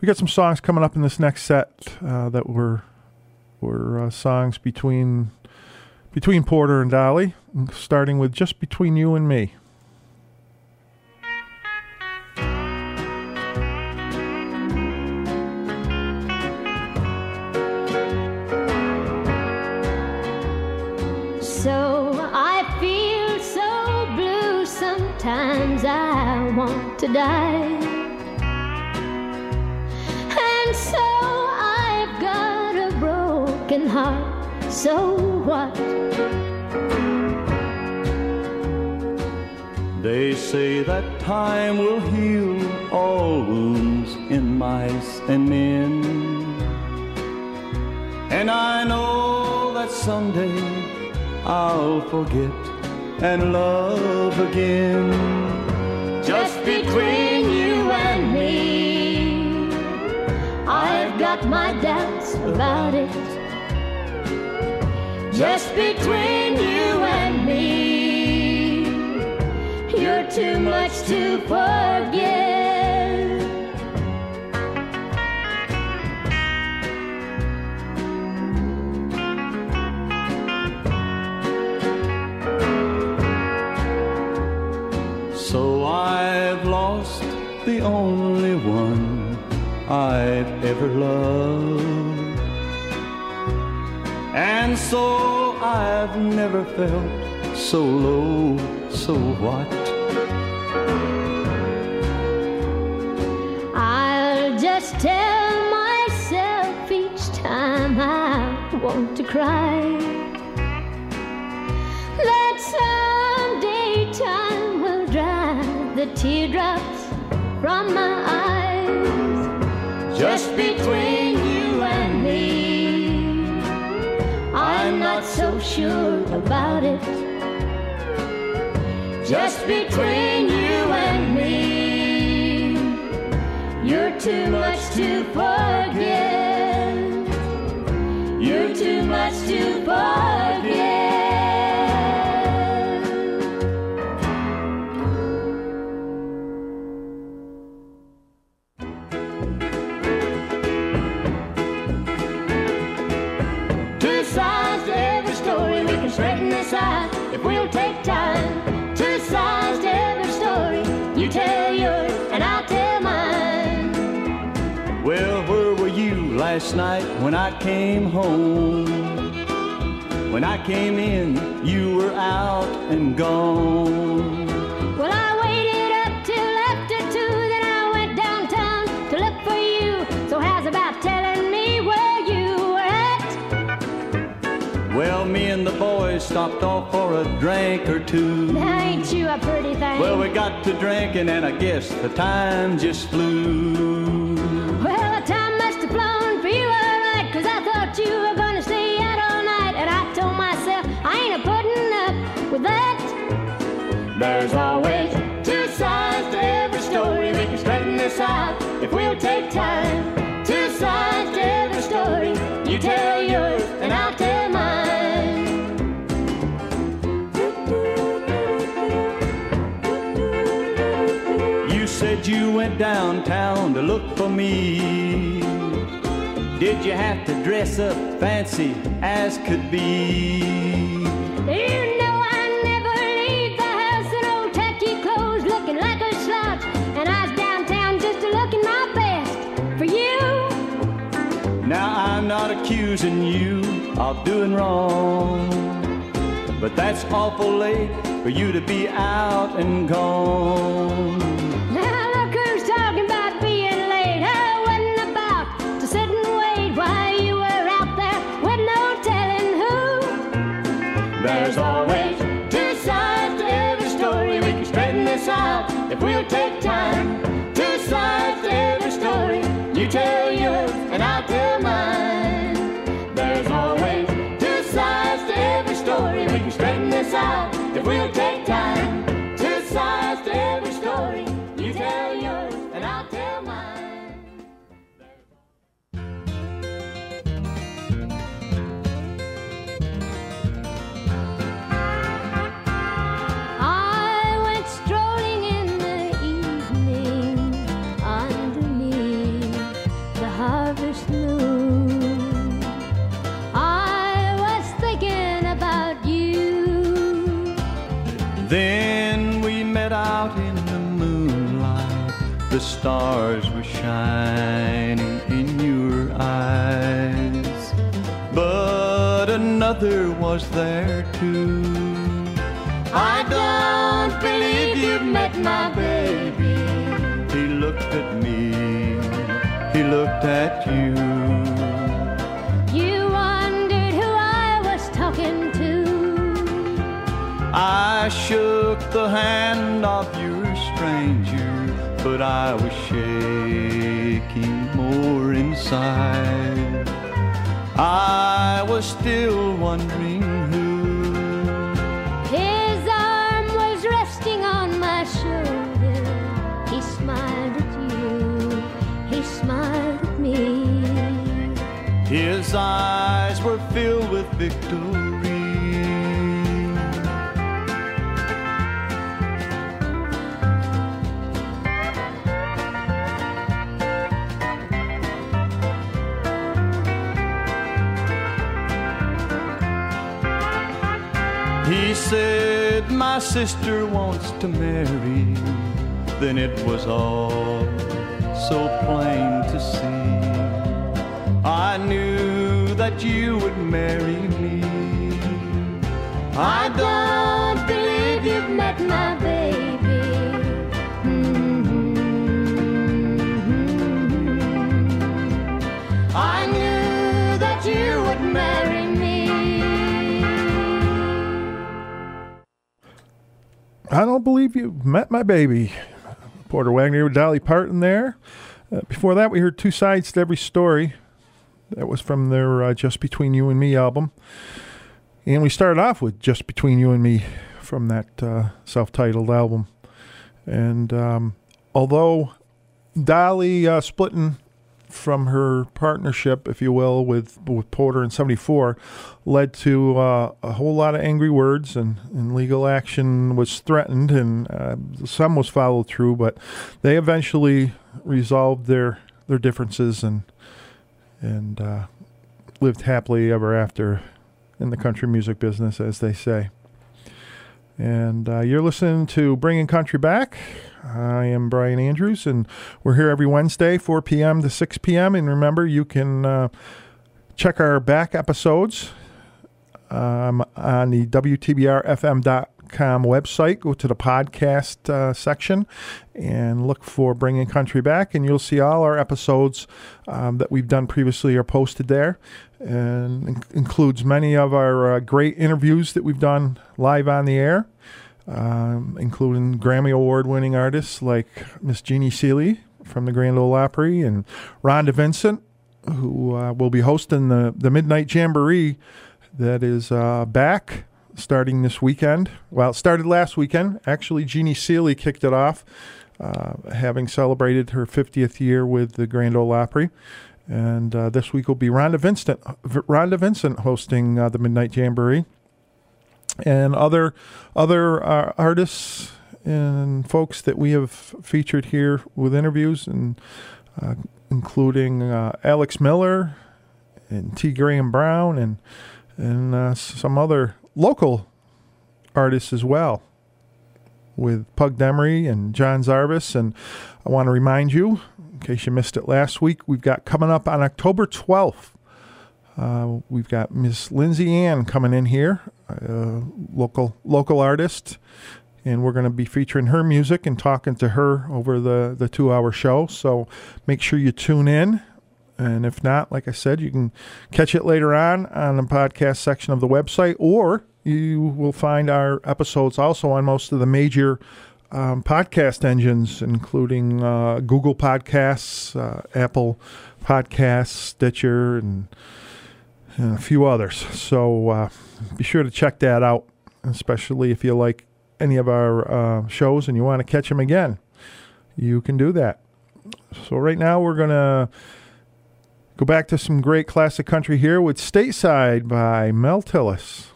we got some songs coming up in this next set uh, that were were uh, songs between between Porter and Dolly, starting with just between you and me. So I feel so blue sometimes I want to die. And so I've got a broken heart. So what? They say that time will heal all wounds in mice and men. And I know that someday I'll forget and love again. Just between you and me, I've got my doubts about it. Just between you you're too much to forget. So I've lost the only one I've ever loved. And so I've never felt so low, so what? Just tell myself each time I want to cry that someday time will dry the teardrops from my eyes. Just between you and me, I'm not so sure about it. Just between you and me, you're too much to forget. You're too much to forget. Last night when I came home? When I came in, you were out and gone. Well, I waited up till after two, then I went downtown to look for you. So how's about telling me where you were at? Well, me and the boys stopped off for a drink or two. Now ain't you a pretty thing? Well, we got to drinking, and I guess the time just flew. Thought you were gonna stay out all night. And I told myself, I ain't a putting up with that. There's always two sides to every story. We can straighten this out if we'll take time. Two sides to every story. You tell yours, and I'll tell mine. You said you went downtown to look for me. Did you have to dress up fancy as could be? You know I never leave the house in old tacky clothes looking like a slouch. And I was downtown just to looking my best for you. Now I'm not accusing you of doing wrong, but that's awful late for you to be out and gone. Out we'll take stars were shining in your eyes. But another was there too. I don't believe you've met my baby. He looked at me, he looked at you. You wondered who I was talking to. I shook the hand of stranger, but I was shaking more inside. I was still wondering who. His arm was resting on my shoulder. He smiled at you. He smiled at me. His eyes were filled with victory. Sister wants to marry. Then it was all so plain to see. I knew that you would marry me. I don't believe you've met my baby. I don't believe you met my baby. Porter Wagoner with Dolly Parton there. Uh, before that, we heard Two Sides to Every Story. That was from their uh, Just Between You and Me album. And we started off with Just Between You and Me from that uh, self titled album. And um, although Dolly uh, splitting from her partnership, if you will, with with Porter in '74, led to uh, a whole lot of angry words and, and legal action was threatened, and uh, some was followed through. But they eventually resolved their their differences and and uh, lived happily ever after in the country music business, as they say. And uh, you're listening to Bringing Country Back. I am Brian Andrews, and we're here every Wednesday, 4 p.m. to 6 p.m. And remember, you can uh, check our back episodes um, on the WTBRFM.com website. Go to the podcast uh, section and look for Bringing Country Back, and you'll see all our episodes um, that we've done previously are posted there, and in- includes many of our uh, great interviews that we've done live on the air, um, including Grammy Award winning artists like Miss Jeannie Seely from the Grand Ole Opry and Rhonda Vincent, who uh, will be hosting the, the Midnight Jamboree that is uh, back starting this weekend. Well, it started last weekend. Actually, Jeannie Seely kicked it off, uh, having celebrated her 50th year with the Grand Ole Opry. And uh, this week will be Rhonda Vincent, Rhonda Vincent hosting uh, the Midnight Jamboree, and other other uh, artists and folks that we have featured here with interviews, and uh, including uh, Alex Miller and T. Graham Brown and and uh, some other local artists as well with Pug Demery and John Zarvis. And I want to remind you, in case you missed it last week, we've got coming up on October 12th. Uh, we've got Miss Lindsay Ann coming in here, uh, local local artist, and we're going to be featuring her music and talking to her over the the two hour show. So make sure you tune in. And if not, like I said, you can catch it later on on the podcast section of the website, or you will find our episodes also on most of the major um, podcast engines, including uh, Google Podcasts, uh, Apple Podcasts, Stitcher, and, and a few others. So uh, be sure to check that out, especially if you like any of our uh, shows and you want to catch them again. You can do that. So right now we're gonna go back to some great classic country here with "Stateside" by Mel Tillis.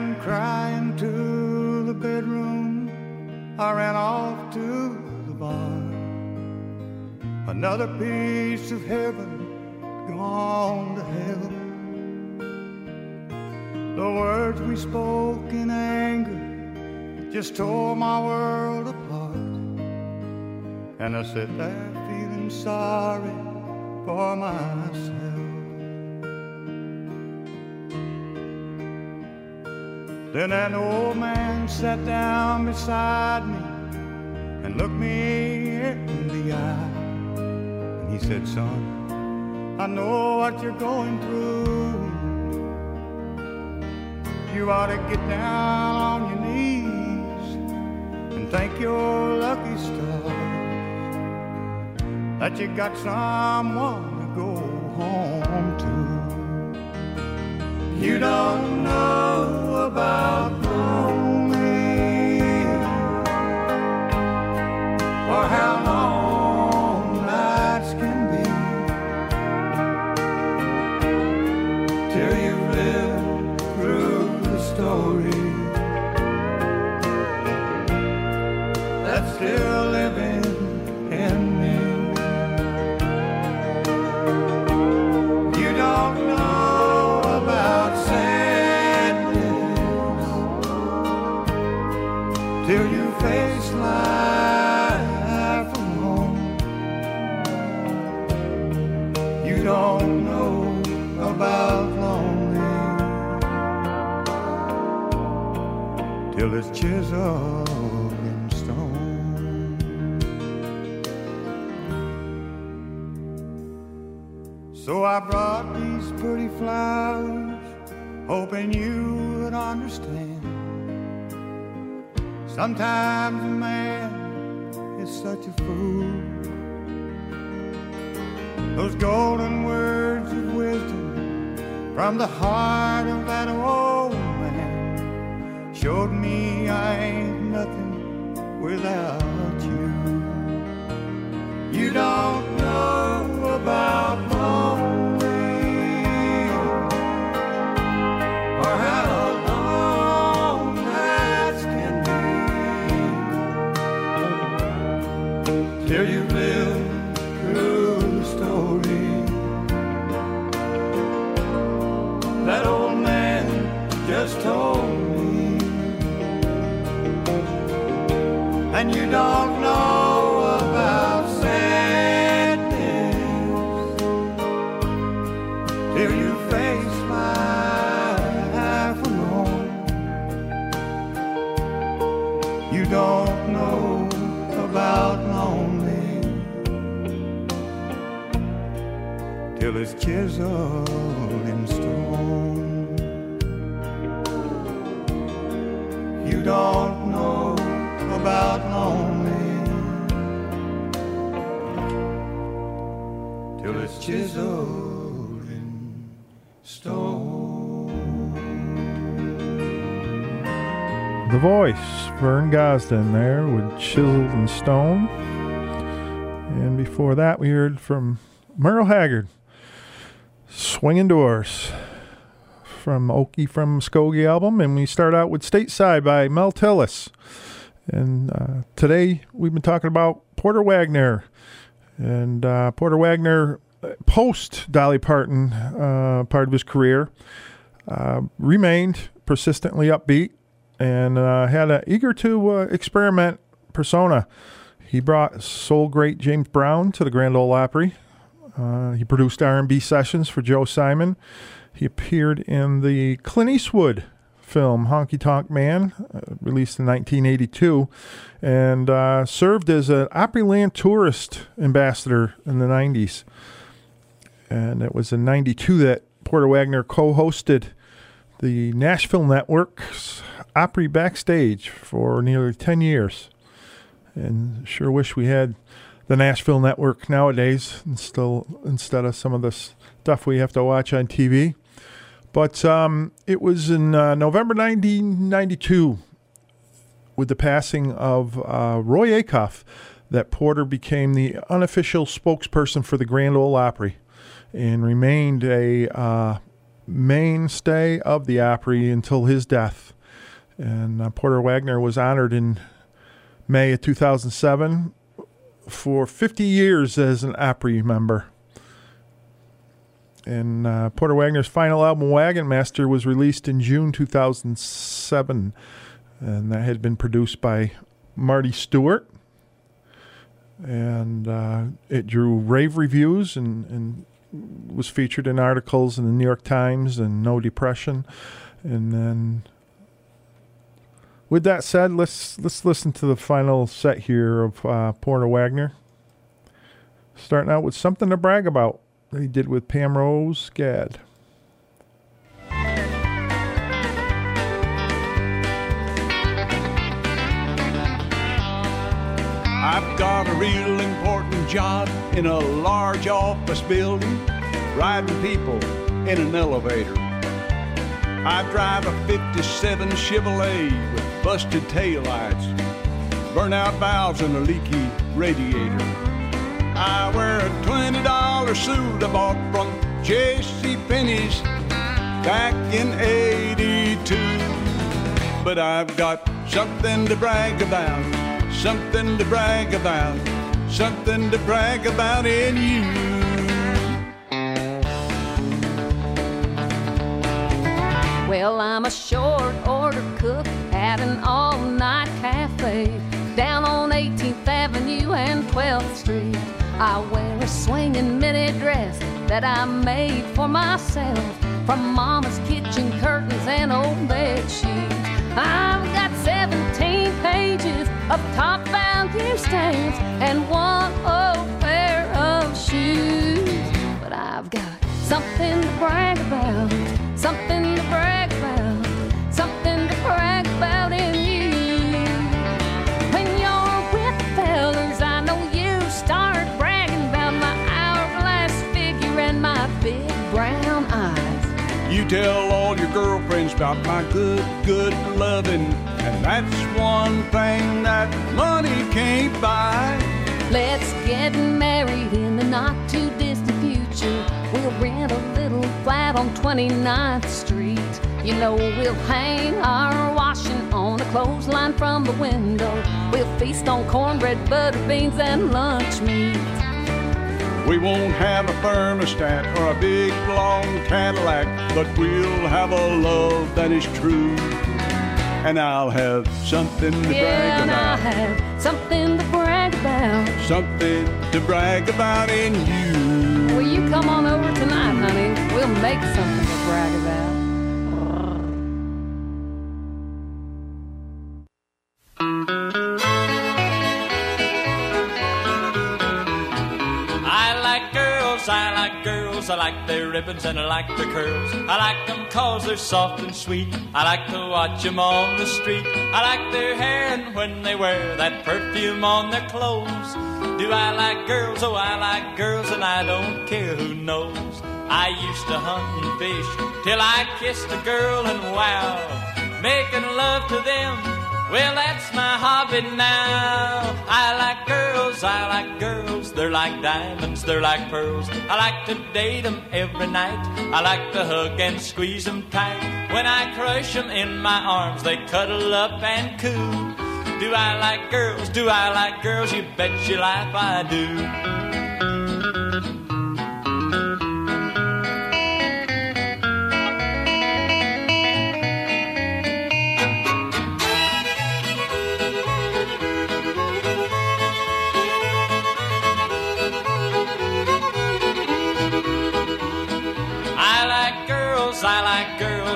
Ran crying to the bedroom. I ran off to the bar. Another piece of heaven gone to hell. The words we spoke in anger just tore my world apart. And I sit there feeling sorry for myself. Then an old man sat down beside me and looked me in the eye. And he said, Son, I know what you're going through. You ought to get down on your knees and thank your lucky stars that you got someone to go home to. You don't know about hoping you would understand. Sometimes a man is such a fool. Those golden words of wisdom from the heart of that old man showed me I ain't nothing without you. You don't it's chiseled in stone. You don't know about lonely till it's chiseled in stone. The voice, Vern Gosdin there with Chiseled in Stone. And before that, we heard from Merle Haggard, Swinging Doors from Okie from Muskogee album. And we start out with Stateside by Mel Tillis. And uh, today we've been talking about Porter Wagoner. And uh, Porter Wagoner, uh, post Dolly Parton uh, part of his career, uh, remained persistently upbeat and uh, had an eager to experiment persona. He brought soul great James Brown to the Grand Ole Opry. Uh, he produced R&B sessions for Joe Simon. He appeared in the Clint Eastwood film Honky Tonk Man, uh, released in 1982, and uh, served as an Opryland tourist ambassador in the 90s. And it was in 92 that Porter Wagoner co hosted the Nashville Network's Opry Backstage for nearly 10 years. And sure wish we had the Nashville Network nowadays instead, instead of some of the stuff we have to watch on TV. But um, it was in uh, November 1992, with the passing of uh, Roy Acuff, that Porter became the unofficial spokesperson for the Grand Ole Opry and remained a uh, mainstay of the Opry until his death. And uh, Porter Wagoner was honored in May of 2007 for 50 years as an Opry member. And uh, Porter Wagoner's final album, Wagon Master, was released in June 2007. And that had been produced by Marty Stuart. And uh, it drew rave reviews and, and was featured in articles in the New York Times and No Depression. And then, with that said, let's let's listen to the final set here of uh, Porter Wagoner. Starting out with something to brag about that he did with Pam Rose Gad. I've got a real important job in a large office building, riding people in an elevator. I drive a 57 Chevrolet with busted taillights, burnout valves, and a leaky radiator. I wear a $20 suit I bought from J.C. Penney's back in 82. But I've got something to brag about, something to brag about, something to brag about in you. Well, I'm a short order cook at an all night cafe down on 18th Avenue and 12th Street. I wear a swinging mini dress that I made for myself from Mama's kitchen curtains and old bed sheets. I've got 17 pages of top value stamps and one old pair of shoes. But I've got something to brag about, tell all your girlfriends about my good, good loving, and that's one thing that money can't buy. Let's get married in the not too distant future. We'll rent a little flat on 29th Street. You know, we'll hang our washing on a clothesline from the window. We'll feast on cornbread, butter beans, and lunch meat. We won't have a thermostat or a big long Cadillac, but we'll have a love that is true. And I'll have something to Yeah, brag and I about, have something to brag about. something to brag about in you. Will you come on over tonight, honey? We'll make something to brag about. Girls, I like their ribbons and I like their curls. I like them cause they're soft and sweet. I like to watch them on the street. I like their hair and when they wear that perfume on their clothes. Do I like girls? Oh, I like girls and I don't care who knows. I used to hunt and fish till I kissed a girl and wow, making love to them. Well, that's my hobby now. I like girls, I like girls. They're like diamonds, they're like pearls. I like to date 'em every night. I like to hug and squeeze 'em tight. When I crush 'em in my arms, they cuddle up and coo. Do I like girls? Do I like girls? You bet your life I do.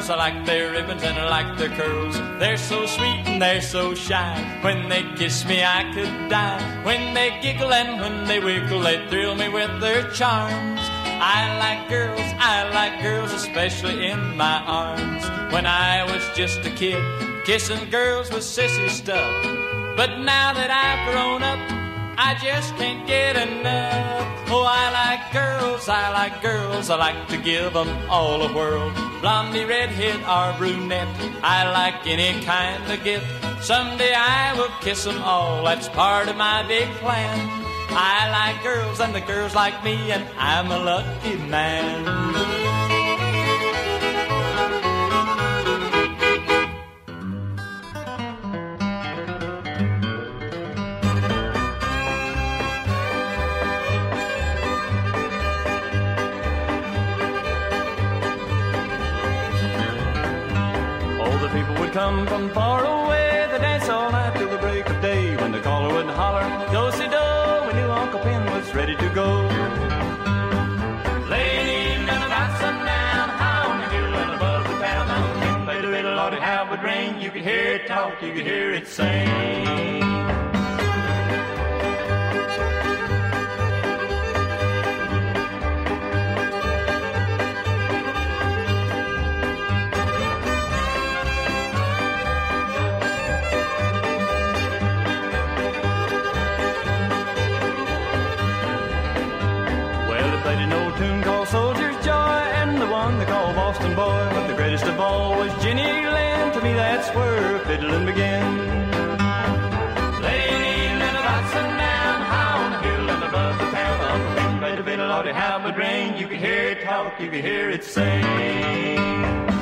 Girls, I like their ribbons and I like their curls. They're so sweet and they're so shy. When they kiss me, I could die. When they giggle and when they wiggle, they thrill me with their charms. I like girls, I like girls, especially in my arms. When I was just a kid, kissing girls was sissy stuff. But now that I've grown up, I just can't get enough. Oh, I like girls, I like girls, I like to give them all a whirl. Blondie, redhead, or brunette, I like any kind of gift. Someday I will kiss them all, that's part of my big plan. I like girls, and the girls like me, and I'm a lucky man. Come from far away. They dance all night till the break of day. When the caller would holler, do si do, we knew Uncle Pen was ready to go. Late about sundown, high on the hill and above the town. It. You could hear it talk, you could hear it sing. Fiddling about sundown, high on the hill and above the town. Played ring. You could hear it talk, you could hear it sing.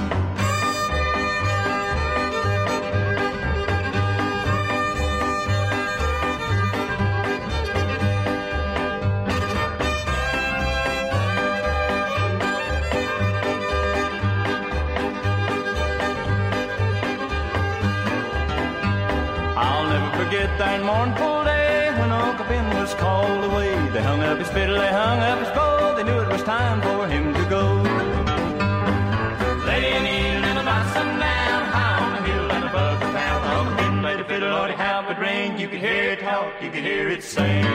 Forget that mournful day when Uncle Ben was called away. They hung up his fiddle, they hung up his bow, they knew it was time for him to go. Late evening about sundown, high on the hill and above the town. Uncle Ben played a fiddle, Lordy, how it rained. You could hear it talk, you could hear it sing.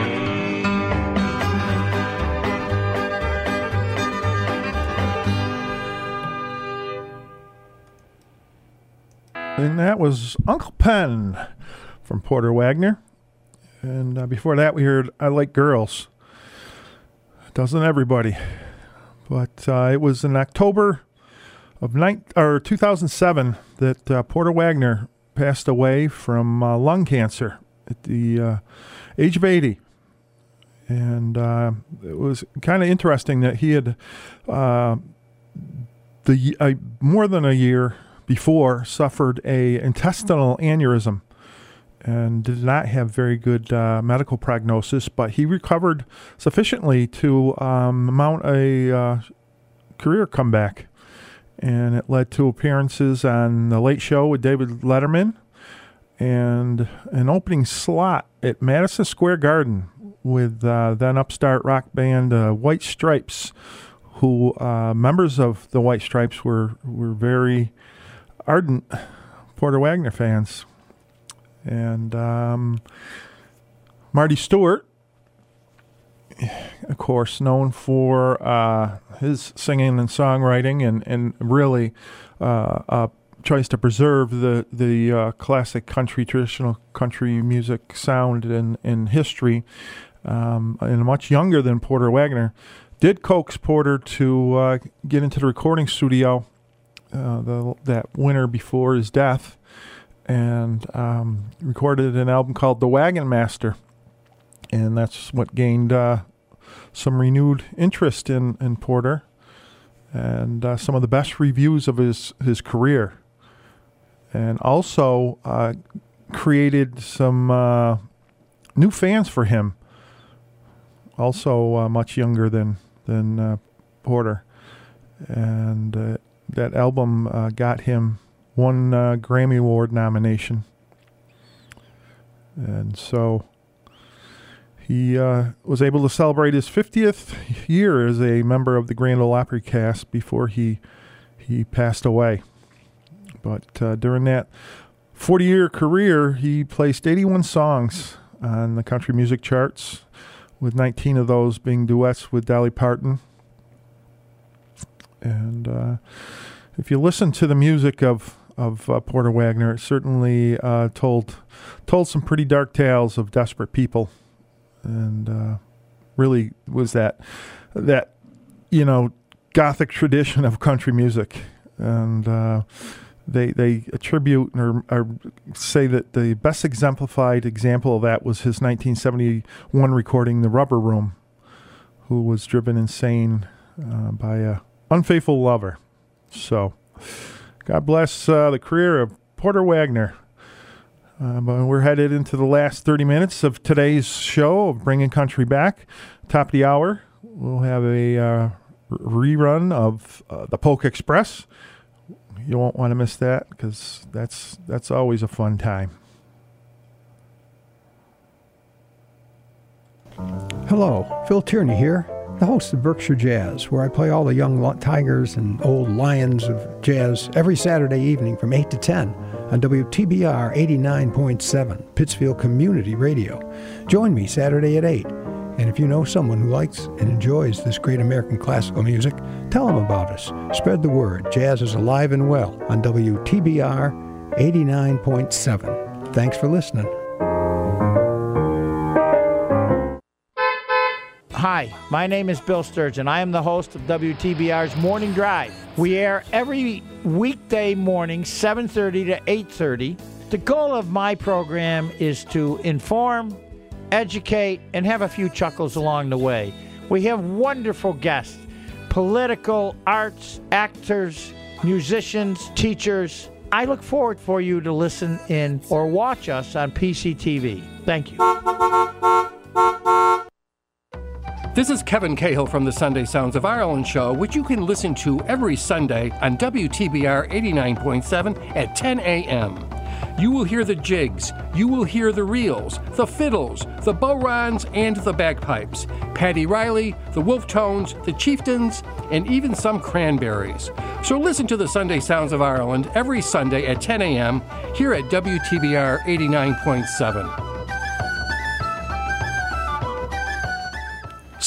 And that was Uncle Pen from Porter Wagner. And uh, before that, we heard I Like Girls. Doesn't everybody? But uh, it was in October of nine, or 2007 that uh, Porter Wagner passed away from uh, lung cancer at the uh, age of 80. And uh, it was kind of interesting that he had the more than a year before suffered a intestinal aneurysm and did not have very good uh, medical prognosis, but he recovered sufficiently to um, mount a uh, career comeback. And it led to appearances on The Late Show with David Letterman and an opening slot at Madison Square Garden with uh, then upstart rock band uh, White Stripes, who uh, members of the White Stripes were, were very ardent Porter Wagner fans. And um, Marty Stewart, of course, known for uh, his singing and songwriting, and and really uh, uh, tries to preserve the the uh, classic country, traditional country music sound and and history. Um, and much younger than Porter Wagner, did coax Porter to uh, get into the recording studio uh, the, that winter before his death and um, recorded an album called The Wagon Master. And that's what gained uh, some renewed interest in, in Porter and uh, some of the best reviews of his, his career. And also uh, created some uh, new fans for him. Also, uh, much younger than than uh, Porter, and that album got him one uh, Grammy Award nomination. And so he uh, was able to celebrate his 50th year as a member of the Grand Ole Opry cast before he he passed away. But uh, during that 40 year career, he placed 81 songs on the country music charts, with 19 of those being duets with Dolly Parton. And uh, if you listen to the music of of uh, Porter Wagner certainly uh, told told some pretty dark tales of desperate people, and uh, really was that that you know gothic tradition of country music, and uh, they they attribute or, or say that the best exemplified example of that was his 1971 recording, "The Rubber Room," who was driven insane uh, by a unfaithful lover. So. God bless uh, the career of Porter Wagner. Uh, but we're headed into the last 30 minutes of today's show of Bringing Country Back. Top of the hour, we'll have a uh, rerun of uh, the Polk Express. You won't want to miss that because that's that's always a fun time. Hello, Phil Tierney here, the host of Berkshire Jazz, where I play all the young tigers and old lions of jazz every Saturday evening from 8 to 10 on WTBR 89.7, Pittsfield Community Radio. Join me Saturday at 8. And if you know someone who likes and enjoys this great American classical music, tell them about us. Spread the word. Jazz is alive and well on WTBR 89.7. Thanks for listening. Hi, my name is Bill Sturgeon. I am the host of WTBR's Morning Drive. We air every weekday morning, 7:30 to 8:30. The goal of my program is to inform, educate, and have a few chuckles along the way. We have wonderful guests, political, arts, actors, musicians, teachers. I look forward for you to listen in or watch us on PCTV. Thank you. This is Kevin Cahill from the Sunday Sounds of Ireland show, which you can listen to every Sunday on WTBR 89.7 at 10 a.m. You will hear the jigs, you will hear the reels, the fiddles, the bowrons, and the bagpipes, Paddy Riley, the Wolf Tones, the Chieftains, and even some cranberries. So listen to the Sunday Sounds of Ireland every Sunday at 10 a.m. here at WTBR 89.7.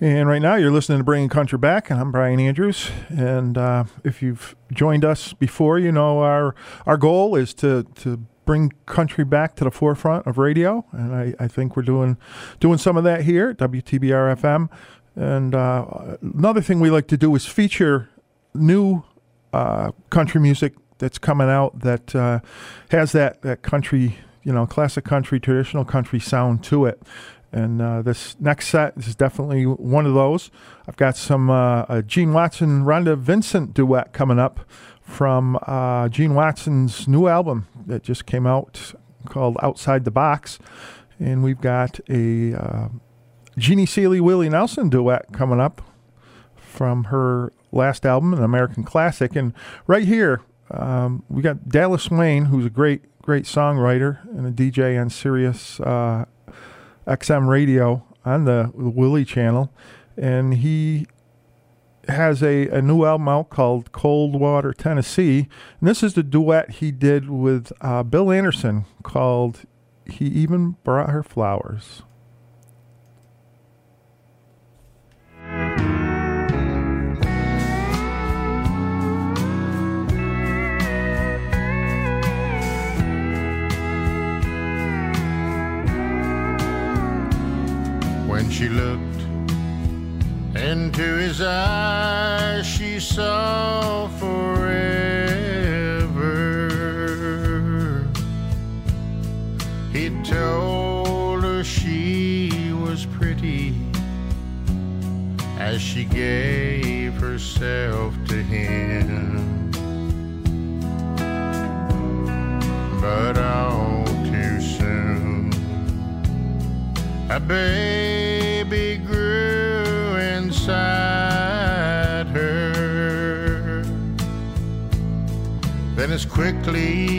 And right now, you're listening to Bringing Country Back, and I'm Brian Andrews. And uh, if you've joined us before, you know our our goal is to to bring country back to the forefront of radio, and I, I think we're doing doing some of that here at WTBR FM. And uh, another thing we like to do is feature new uh, country music that's coming out that uh, has that that country, you know, classic country, traditional country sound to it. And uh, this next set is definitely one of those. I've got some uh, Gene Watson Rhonda Vincent duet coming up from uh, Gene Watson's new album that just came out called Outside the Box. And we've got a uh, Jeannie Seeley Willie Nelson duet coming up from her last album, an American classic. And right here, um, we got Dallas Wayne, who's a great, great songwriter and a DJ on Sirius uh, XM radio on the Willie channel, and he has a, a new album out called Cold Water, Tennessee. And this is the duet he did with uh, Bill Anderson called He Even Brought Her Flowers. Into his eyes she saw forever. He told her she was pretty as she gave herself to him. But all too soon, a baby. quickly.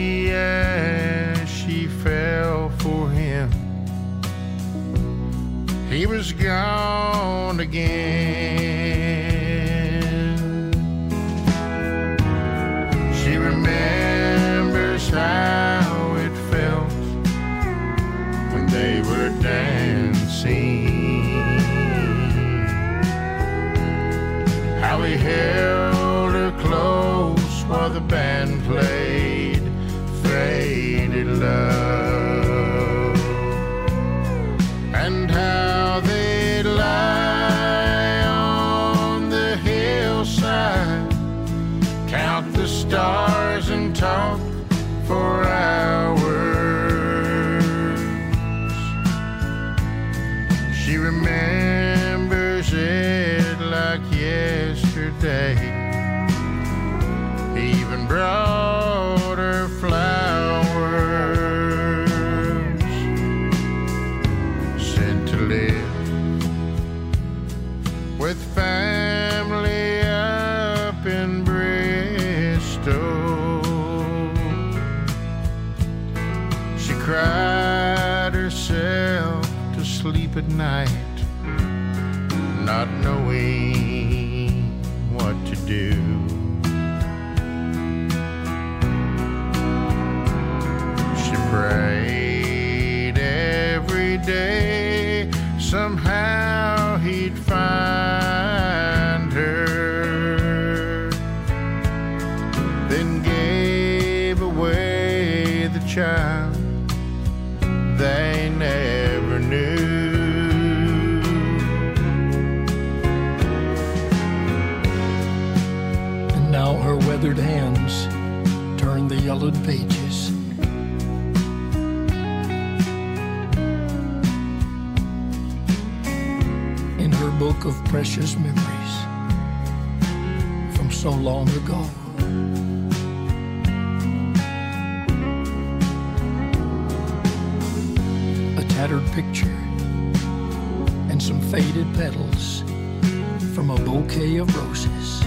a bouquet of roses.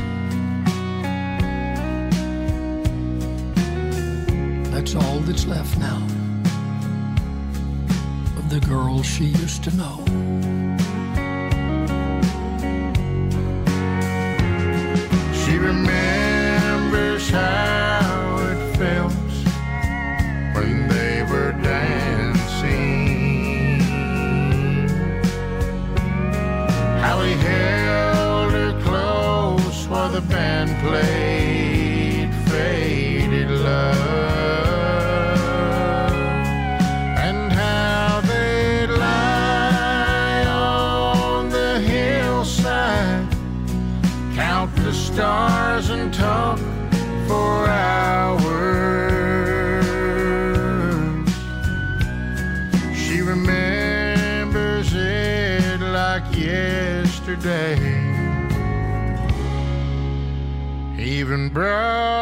That's all that's left now of the girl she used to know. She remembers how it felt when they were dancing. How he held the band plays. bruh.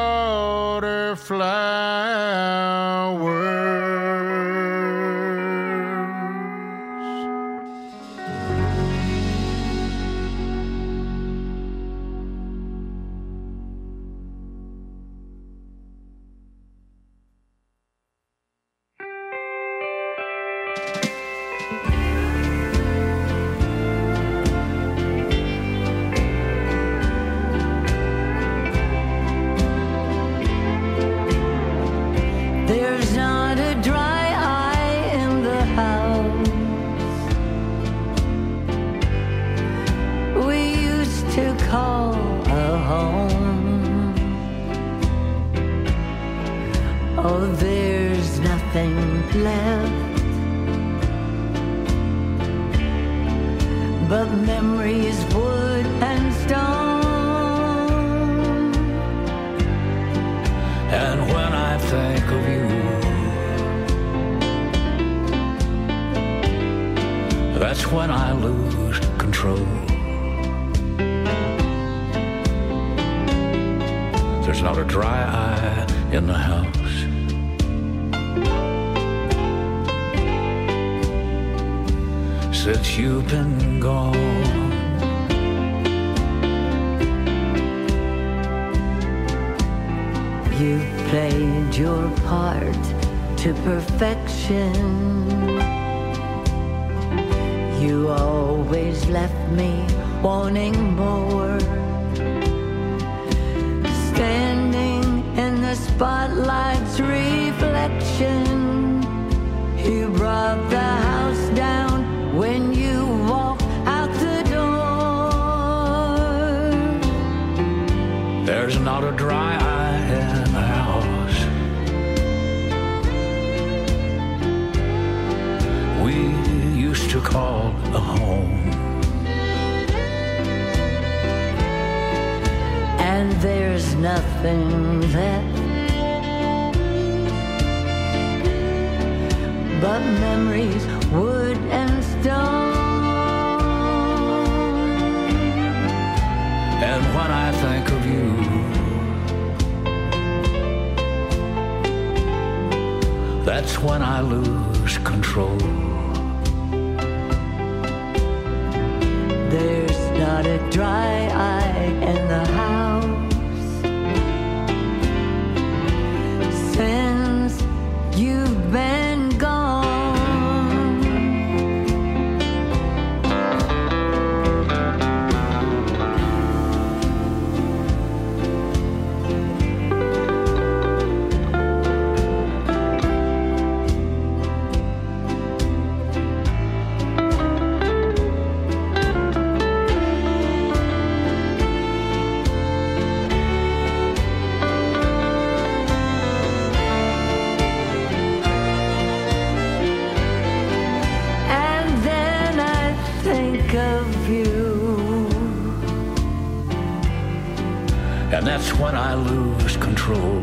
That's when I lose control.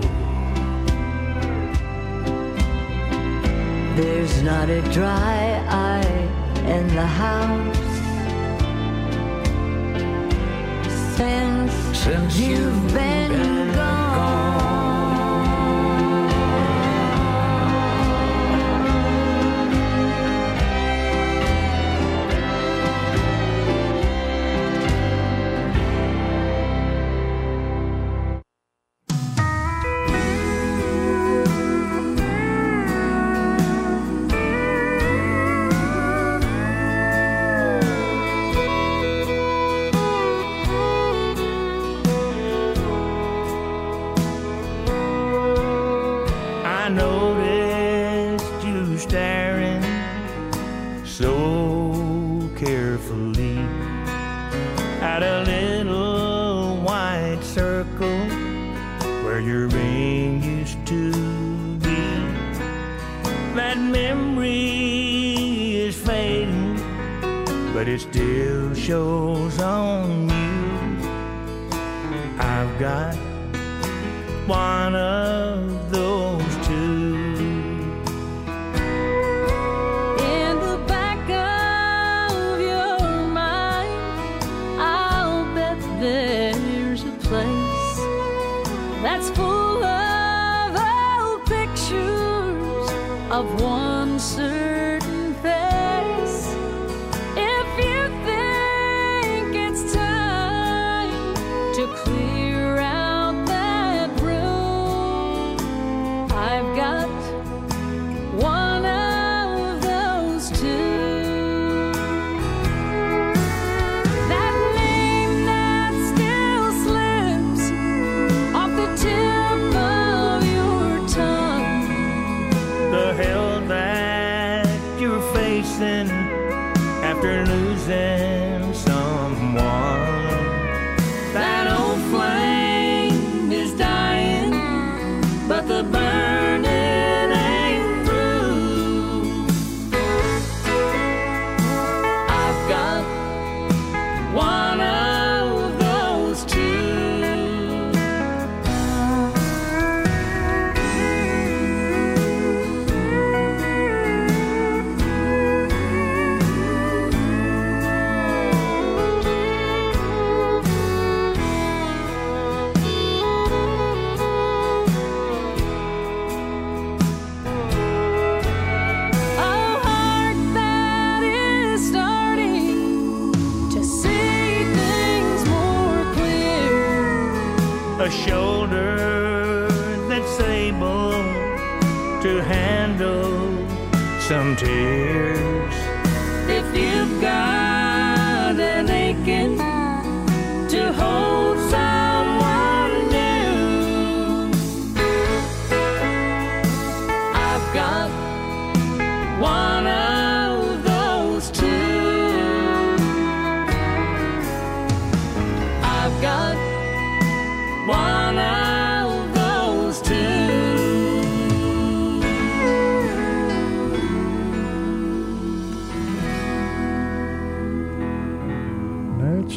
There's not a dry eye in the house since, since you've, you've been, been gone. gone.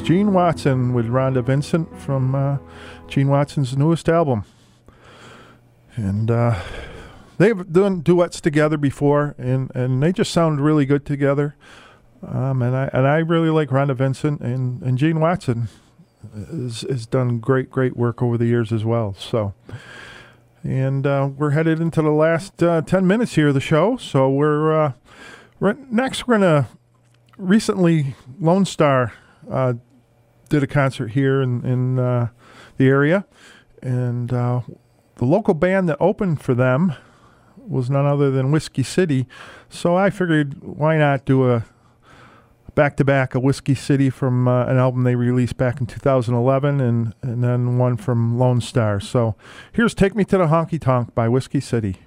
Gene Watson with Rhonda Vincent from uh, Gene Watson's newest album. And uh, they've done duets together before, and, and they just sound really good together. Um, and I and I really like Rhonda Vincent and, and Gene Watson has, has done great great work over the years as well. So, and uh, we're headed into the last uh, ten minutes here of the show. So we're, uh, we're next we're gonna recently Lone Star uh, did a concert here in, in uh, the area. And uh, the local band that opened for them was none other than Whiskey City. So I figured, why not do a back to back a Whiskey City from uh, an album they released back in 2011 and, and then one from Lone Star. So here's Take Me to the Honky Tonk by Whiskey City.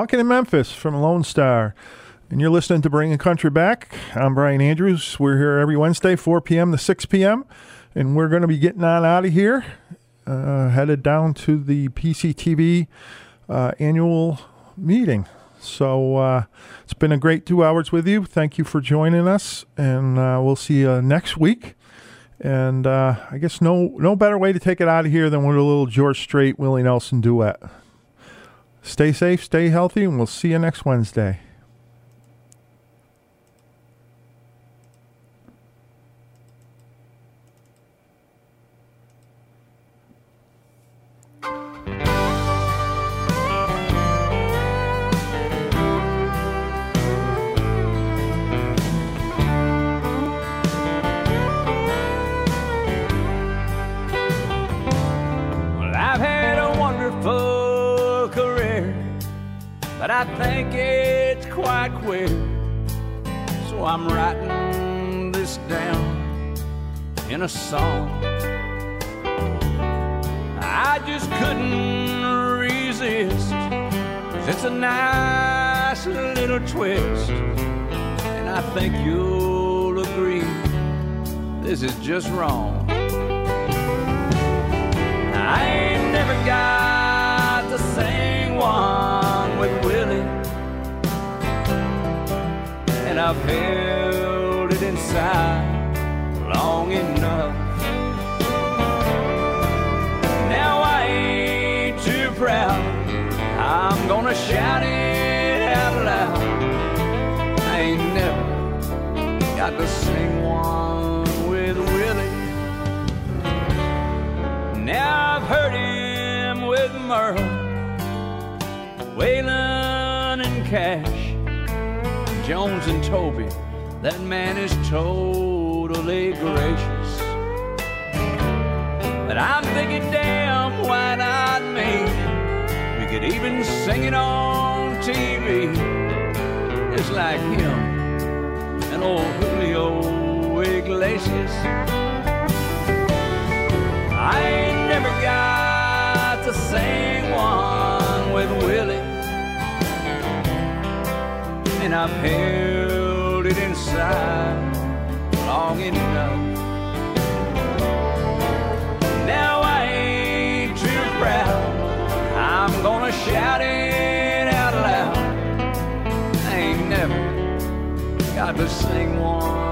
Walking in Memphis from Lone Star. And you're listening to Bringing Country Back. I'm Brian Andrews. We're here every Wednesday, 4 p.m. to 6 p.m. And we're going to be getting on out of here, uh, headed down to the PCTV uh, annual meeting. So uh, it's been a great two hours with you. Thank you for joining us, and uh, we'll see you next week. And uh, I guess no no better way to take it out of here than with a little George Strait, Willie Nelson duet. Stay safe, stay healthy, and we'll see you next Wednesday. I think it's quite quick. So I'm writing this down in a song. I just couldn't resist. It's a nice little twist. And I think you'll agree this is just wrong. I ain't never got the same one with Willie, and I've held it inside long enough. Now I ain't too proud. I'm gonna shout it out loud. I ain't never got to sing one with Willie. Now I've heard him with Merle, Waylon and Cash, Jones and Toby. That man is totally gracious. But I'm thinking, damn, why not me? We could even sing it on TV. It's like him and old Julio Iglesias. I ain't never got to sing one with Willie, and I've held it inside long enough. Now I ain't too proud. I'm gonna shout it out loud. I ain't never got to sing one.